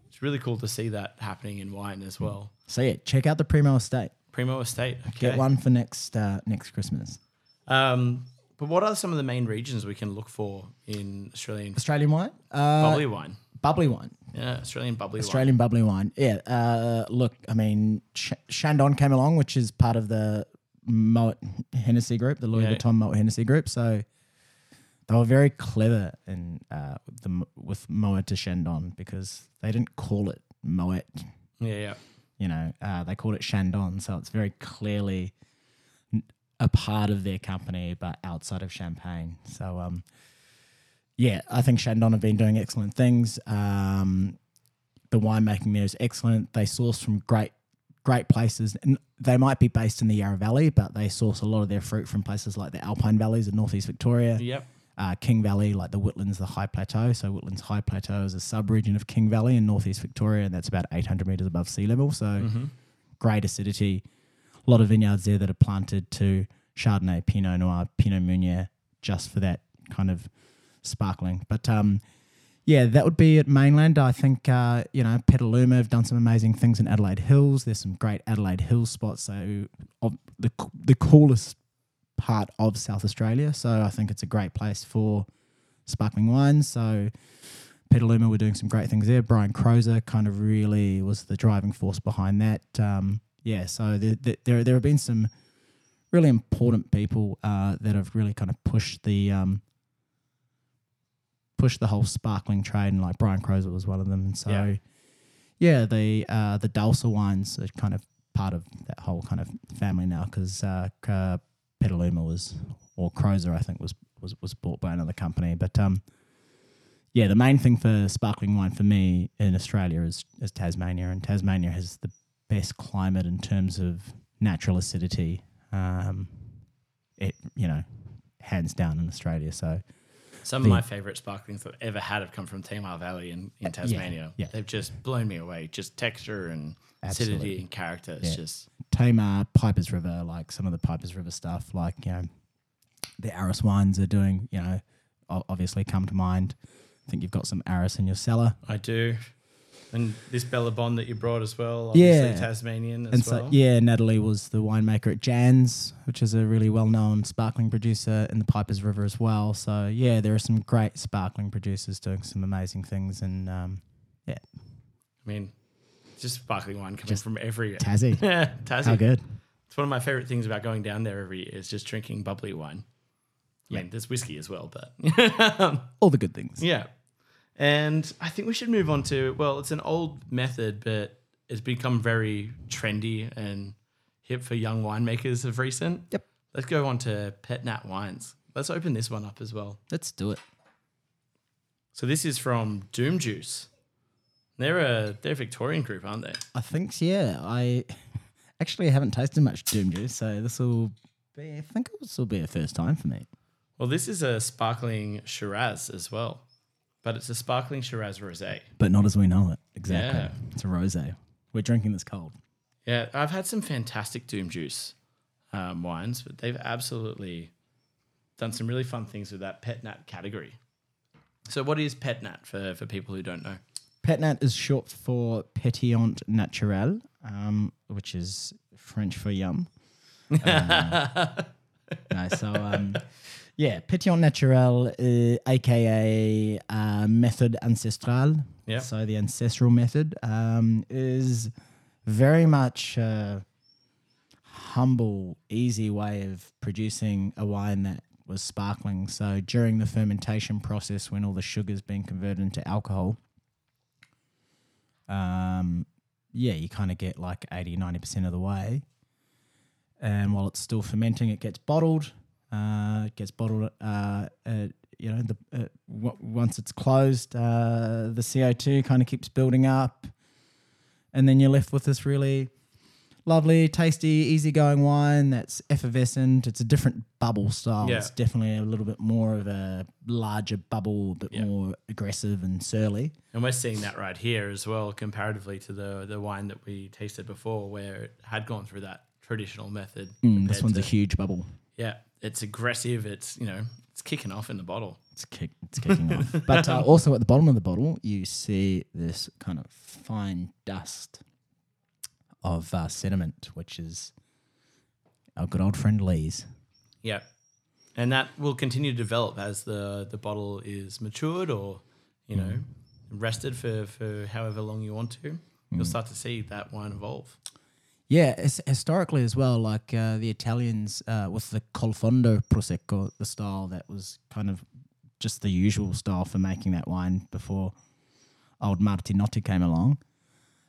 it's really cool to see that happening in wine as well. So yeah, check out the Primo Estate. Primo Estate. Okay. Get one for next uh, next Christmas. Um, but what are some of the main regions we can look for in Australian Australian wine, uh, bubbly wine? bubbly wine, Yeah, Australian bubbly wine. Australian bubbly wine. Yeah. Uh, look, I mean, Ch- Chandon came along, which is part of the Moët Hennessy group, the Louis Yeah. Vuitton Moët Hennessy group. So they were very clever in uh, the with Moët to Chandon because they didn't call it Moët. Yeah, yeah. You know, uh, they called it Chandon, so it's very clearly n- a part of their company, but outside of Champagne. So, um, yeah, I think Chandon have been doing excellent things. Um, the winemaking there is excellent. They source from great, great places, and they might be based in the Yarra Valley, but they source a lot of their fruit from places like the Alpine Valleys in northeast Victoria Yep. uh, King Valley, like the Whitlands, the High Plateau. So Whitlands High Plateau is a sub-region of King Valley in northeast Victoria, and that's about 800 meters above sea level. So Mm-hmm. great acidity. A lot of vineyards there that are planted to Chardonnay, Pinot Noir, Pinot Meunier, just for that kind of sparkling. But um, yeah, that would be at mainland. I think uh, you know Petaluma have done some amazing things in Adelaide Hills. There's some great Adelaide Hills spots. So the the coolest part of South Australia. So I think it's a great place for sparkling wines. So Petaluma were doing some great things there. Brian Croser kind of really was the driving force behind that. Um, yeah, so there, there- there there have been some really important people uh, that have really kind of pushed the um, pushed the whole sparkling trade, and like Brian Croser was one of them. And so, Yeah. yeah, the uh, the Dulce wines are kind of part of that whole kind of family now because uh, uh, Petaluma was or Croser I think was was was bought by another company, but um. Yeah, the main thing for sparkling wine for me in Australia is, is Tasmania, and Tasmania has the best climate in terms of natural acidity. Um, it you know, hands down in Australia. So Some The- of my favorite sparklings I've ever had have come from Tamar Valley in, in Tasmania. yeah. They've just blown me away. Just texture and acidity Absolutely. and character. It's Yeah. just Tamar, Pipers River, like some of the Pipers River stuff, like you know, the Arras wines are doing. You know, obviously come to mind. I think you've got some Arras in your cellar, I do. And this Bellebonne that you brought as well, obviously Yeah. Tasmanian as and so well. yeah, Natalie was the winemaker at Jansz, which is a really well-known sparkling producer in the Pipers River as well. So yeah, there are some great sparkling producers doing some amazing things, and um, yeah. I mean, just sparkling wine coming Just from every Tassie, yeah, Tassie. how good. It's one of my favorite things about going down there every year is just drinking bubbly wine. I Yeah. mean, there's whiskey as well, but All the good things. yeah. And I think we should move on to well, it's an old method, but it's become very trendy and hip for young winemakers of recent. Yep. Let's go on to Pet Nat Wines. Let's open this one up as well. Let's do it. So this is from Doom Juice. They're a they're a Victorian group, aren't they? I think so, yeah. I actually haven't tasted much Doom Juice, so this will be. I think this will be a first time for me. Well, this is a sparkling Shiraz as well, but it's a sparkling Shiraz rosé. But not as we know it. Exactly. Yeah. It's a rosé. We're drinking this cold. Yeah, I've had some fantastic Doom Juice um, wines, but they've absolutely done some really fun things with that Pet Nat category. So, what is Pet Nat for, for people who don't know? Petnat is short for Pétillant Naturel, um, which is French for yum. Um, no, so um, yeah, Pétillant Naturel, uh, aka uh, method Ancestral. Yeah. So the ancestral method um, is very much a humble, easy way of producing a wine that was sparkling. So during the fermentation process, when all the sugar's being converted into alcohol, um, yeah, you kind of get like 80, 90% of the way. And while it's still fermenting, it gets bottled. Uh, gets bottled, uh, uh, you know, the, uh, w- once it's closed, uh, the CO2 kind of keeps building up. And then you're left with this really lovely, tasty, easygoing wine that's effervescent. It's a different bubble style. Yeah. It's definitely a little bit more of a larger bubble, a bit Yeah. more aggressive and surly. And we're seeing that right here as well, comparatively to the the wine that we tasted before, where it had gone through that traditional method. Mm, this one's a huge bubble. Yeah, it's aggressive. It's you know It's kicking off in the bottle. It's kick, it's kicking off. But uh, also at the bottom of the bottle, you see this kind of fine dust of uh, sediment, which is our good old friend lees. Yeah. And that will continue to develop as the, the bottle is matured or, you know, rested for, for however long you want to. You'll start to see that wine evolve. Yeah, his- historically as well, like uh, the Italians uh, with the Colfondo Prosecco, the style that was kind of just the usual style for making that wine before old Martinotti came along.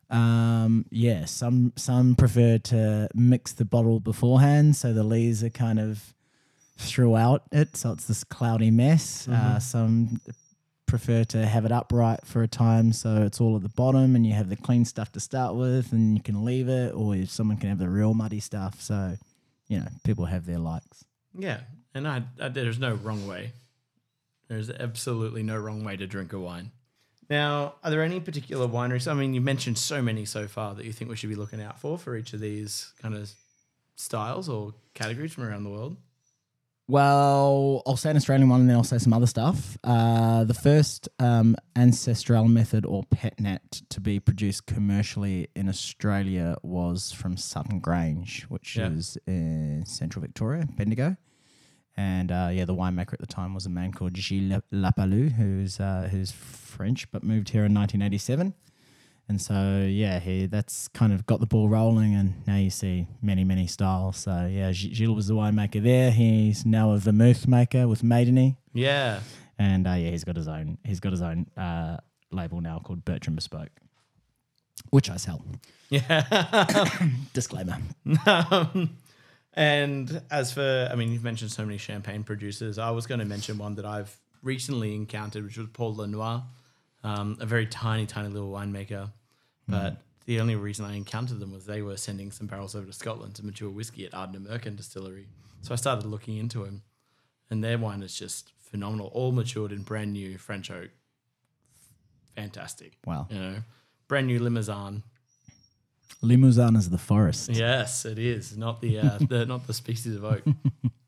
Um, yeah, some some prefer to mix the bottle beforehand, so the lees are kind of throughout it, so it's this cloudy mess. Uh, some prefer to have it upright for a time so it's all at the bottom and you have the clean stuff to start with and you can leave it or if someone can have the real muddy stuff so you know people have their likes Yeah. And I, I, there's no wrong way. There's absolutely no wrong way to drink a wine. Now, are there any particular wineries? I mean, you mentioned so many so far that you think we should be looking out for for each of these kind of styles or categories from around the world. Well i'll say an australian one and then i'll say some other stuff uh, the first um, ancestral method or petnat to be produced commercially in australia was from sutton grange which Yeah. is in central victoria bendigo And uh, yeah, the winemaker at the time was a man called Gilles Lapalus, who's uh, who's French but moved here in 1987. And so yeah, he that's kind of got the ball rolling, and now you see many many styles. So yeah, Gilles was the winemaker there. He's now a vermouth maker with Maidenii, Yeah. and uh, yeah, he's got his own he's got his own uh, label now called Bertram Bespoke, which I sell. Yeah. Disclaimer. Um, and as for, I mean, you've mentioned so many champagne producers. I was going to mention one that I've recently encountered, which was Paul Lenoir, um, a very tiny, tiny little winemaker. But the only reason I encountered them was they were sending some barrels over to Scotland to mature whiskey at Ardnamurchan Distillery. So I started looking into them, and their wine is just phenomenal. All matured in brand new French oak. Fantastic. Wow. You know, brand new Limousin. Limousin is the forest. Yes, it is not the uh, the not the species of oak.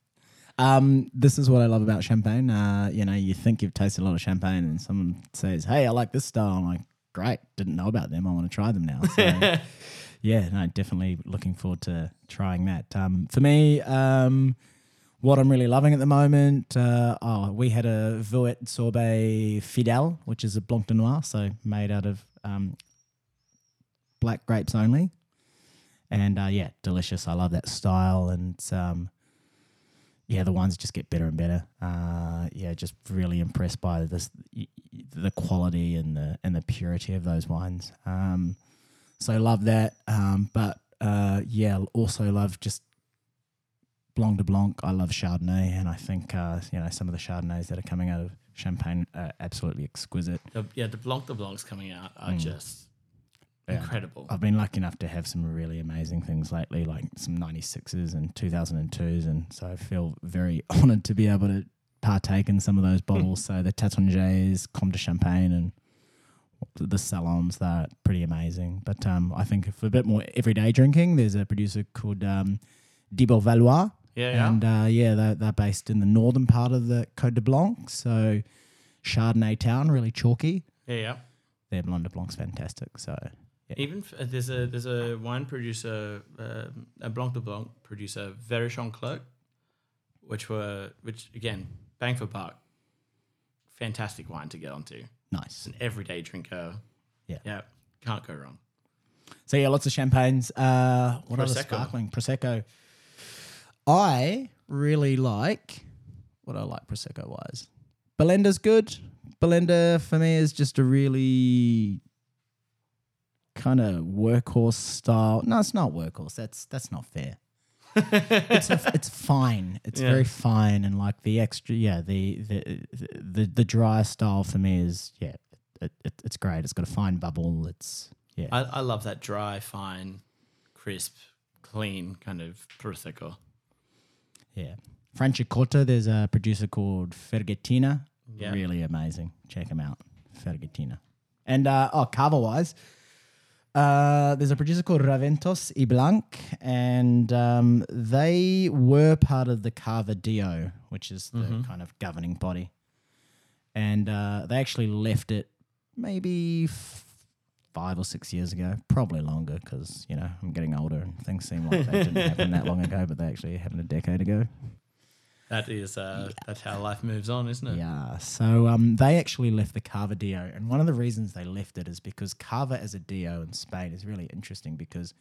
Um, this is what I love about champagne. Uh, you know, you think you've tasted a lot of champagne, and someone says, "Hey, I like this style." I'm like, "Great, didn't know about them. I want to try them now." So, yeah, no, definitely looking forward to trying that. Um, for me, um, what I'm really loving at the moment, uh, oh, we had a Vouette et Sorbée Fidèle, which is a Blanc de Noir, so made out of um, black grapes only. And uh, yeah, delicious. I love that style. And um, yeah, the wines just get better and better. Uh, yeah, just really impressed by this, the quality and the and the purity of those wines. Um, so love that. Um, but uh, yeah, also love just Blanc de Blanc. I love Chardonnay, and I think uh, you know some of the Chardonnays that are coming out of Champagne are absolutely exquisite. The, yeah, the Blanc de Blancs coming out are just Mm. Yeah. incredible. I've been lucky enough to have some really amazing things lately, like some 96s and 2002s. And so I feel very honored to be able to partake in some of those bottles. so the Taittingers, Comte de Champagne, and the Salons, they're pretty amazing. But um, I think for a bit more everyday drinking, there's a producer called um, Diebolt-Vallois. Yeah, yeah. And uh, yeah, they're, they're based in the northern part of the Côte des Blancs. So Chardonnay town, really chalky. yeah, yeah. Their Blanc de Blanc's fantastic. So Even f- uh, there's a there's a wine producer, um a Blanc de Blanc producer, Verichon Clerc, which were which again bang for buck, fantastic wine to get onto. nice. An everyday drinker. Yeah. yeah, can't go wrong. So yeah, lots of champagnes. Uh, what other sparkling prosecco? I really like what I like prosecco wise. Belinda's good. Belinda for me is just a really kind of workhorse style. No, it's not workhorse. That's that's not fair. it's a, it's fine. It's Yeah. very fine, and like the extra, yeah, the the the, the dry style for me is yeah, it, it, it's great. It's got a fine bubble. It's yeah, I, I love that dry, fine, crisp, clean kind of prosecco. Yeah. Franciacorta, there's a producer called Ferghettina. Yeah. Really amazing. Check him out. Ferghettina. And uh, oh, Cava wise, Uh, there's a producer called Raventós i Blanc, and um, they were part of the Cava DO, which is the kind of governing body. And uh, they actually left it maybe f- five or six years ago, probably longer because, you know, I'm getting older and things seem like they didn't happen that long ago, but they actually happened a decade ago. That is, uh, that's how life moves on, isn't it? Yeah. So um, they actually left the Cava DO, and one of the reasons they left it is because Cava as a DO in Spain is really interesting because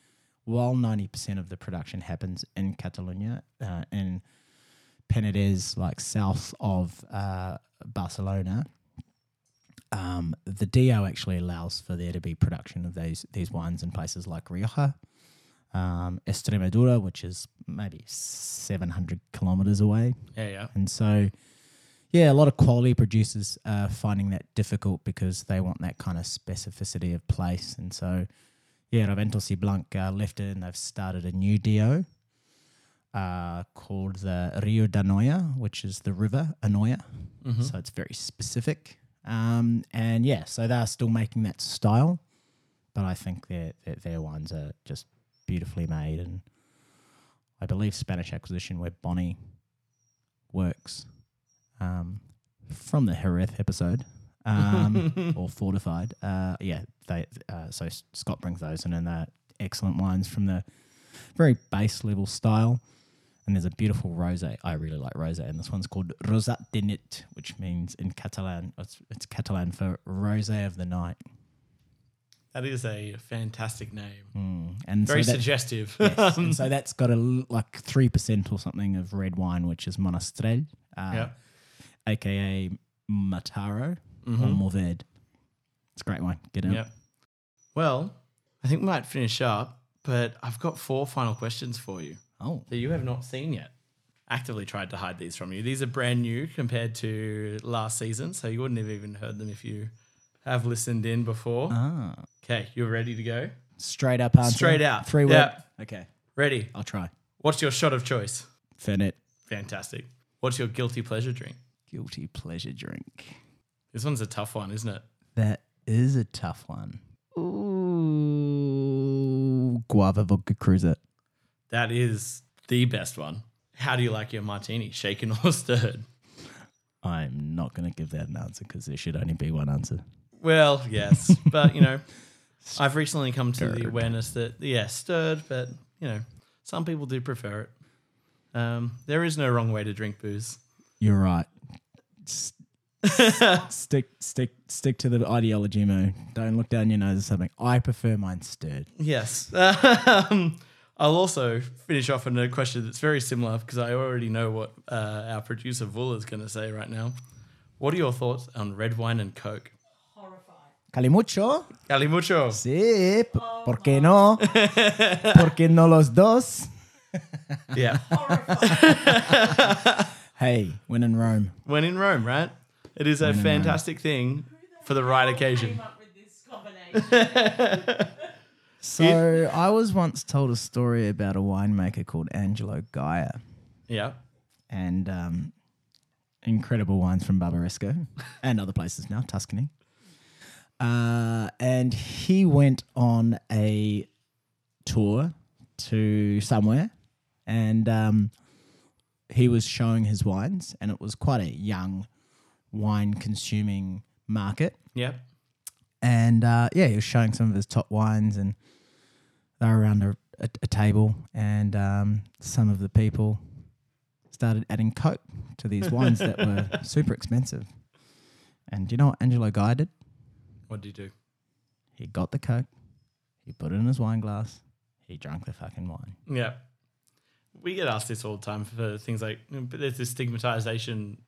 while ninety percent of the production happens in Catalonia, uh, in Penedès, like south of uh, Barcelona, um, the DO actually allows for there to be production of these these wines in places like Rioja, um, Extremadura, which is maybe seven hundred kilometers away. Yeah, yeah. And so, yeah, a lot of quality producers are finding that difficult because they want that kind of specificity of place. And so, yeah, Raventós i Blanc uh, left it and they've started a new DO uh, called the Rio da Noia, which is the river Anoia. So it's very specific. Um, and yeah, so they're still making that style, but I think their, their, their wines are just beautifully made. And I believe Spanish Acquisition, where Bonnie works um, from the Jerez episode um, or Fortified. Uh, yeah, they uh, so Scott brings those in, and they're excellent wines from the very base level style. And there's a beautiful rosé. I really like rosé, and this one's called Rosat de Nit, which means in Catalan, it's, it's Catalan for rosé of the night. That is a fantastic name. Mm. And Very so that, suggestive. yes, and so that's got a like three percent or something of red wine, which is Monastrell, uh, yeah. aka Mataro Mm-hmm. or Mourvèdre. It's a great wine. Get in. Yeah. Well, I think we might finish up, but I've got four final questions for you Oh, that you have not seen yet. Actively tried to hide these from you. These are brand new compared to last season, so you wouldn't have even heard them if you have listened in before. ah, Okay, you're ready to go? straight up answer. Straight out. Three Yeah. word. Okay, Ready. I'll try. What's your shot of choice? Fernet. Fantastic. What's your guilty pleasure drink? Guilty pleasure drink. This one's a tough one, isn't it? That is a tough one. Ooh, guava vodka cruiser. That is the best one. How do you like your martini? Shaken or stirred? I'm not going to give that an answer because there should only be one answer. Well, yes, but you know, I've recently come to the Stirred. awareness that yeah, stirred, but you know, some people do prefer it. Um, there is no wrong way to drink booze. You're right. S- stick, stick, stick to the ideology, Moo. Don't look down your nose or something. I prefer mine stirred. Yes. Um, I'll also finish off on a question that's very similar because I already know what uh, our producer Vul is going to say right now. What are your thoughts on red wine and Coke? Calimucho? Calimucho. Sí, p- ¿por qué no? ¿Por qué no los dos? Yeah. Hey, when in Rome. when in Rome, right? It is a in Rome. fantastic thing for the right occasion. up with this combination. So I was once told a story about a winemaker called Angelo Gaja Yeah. and um, incredible wines from Barbaresco and other places now, Tuscany. Uh, and he went on a tour to somewhere and um, he was showing his wines, and it was quite a young wine consuming market. Yep. And uh, yeah, he was showing some of his top wines, and they were around a, a, a table, and um, some of the people started adding Coke to these wines that were super expensive. And do you know what Angelo Gaja did? What do you do? He got the Coke, he put it in his wine glass, he drank the fucking wine. Yeah. We get asked this all the time for things like, but there's this stigmatization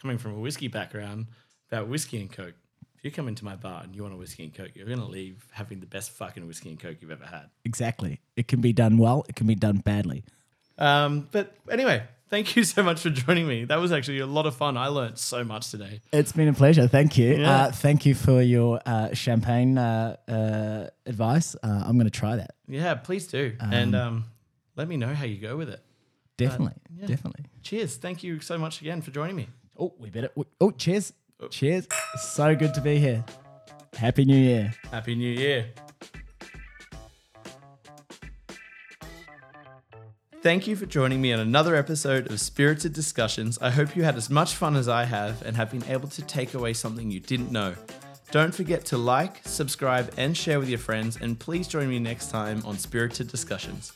coming from a whiskey background about whiskey and Coke. If you come into my bar and you want a whiskey and Coke, you're going to leave having the best fucking whiskey and Coke you've ever had. Exactly. It can be done well, it can be done badly. Um, but anyway, thank you so much for joining me. That was actually a lot of fun. I learned so much today. It's been a pleasure. Thank you. Yeah. Uh, thank you for your uh, champagne uh, uh, advice. Uh, I'm going to try that. Yeah, please do. and um, let me know how you go with it. Definitely. yeah. Definitely. Cheers. Thank you so much again for joining me. Oh, we better. Oh, cheers. Cheers. So good to be here. Happy New Year. Happy New Year. Thank you for joining me on another episode of Spirited Discussions. I hope you had as much fun as I have and have been able to take away something you didn't know. Don't forget to like, subscribe, and share with your friends, and please join me next time on Spirited Discussions.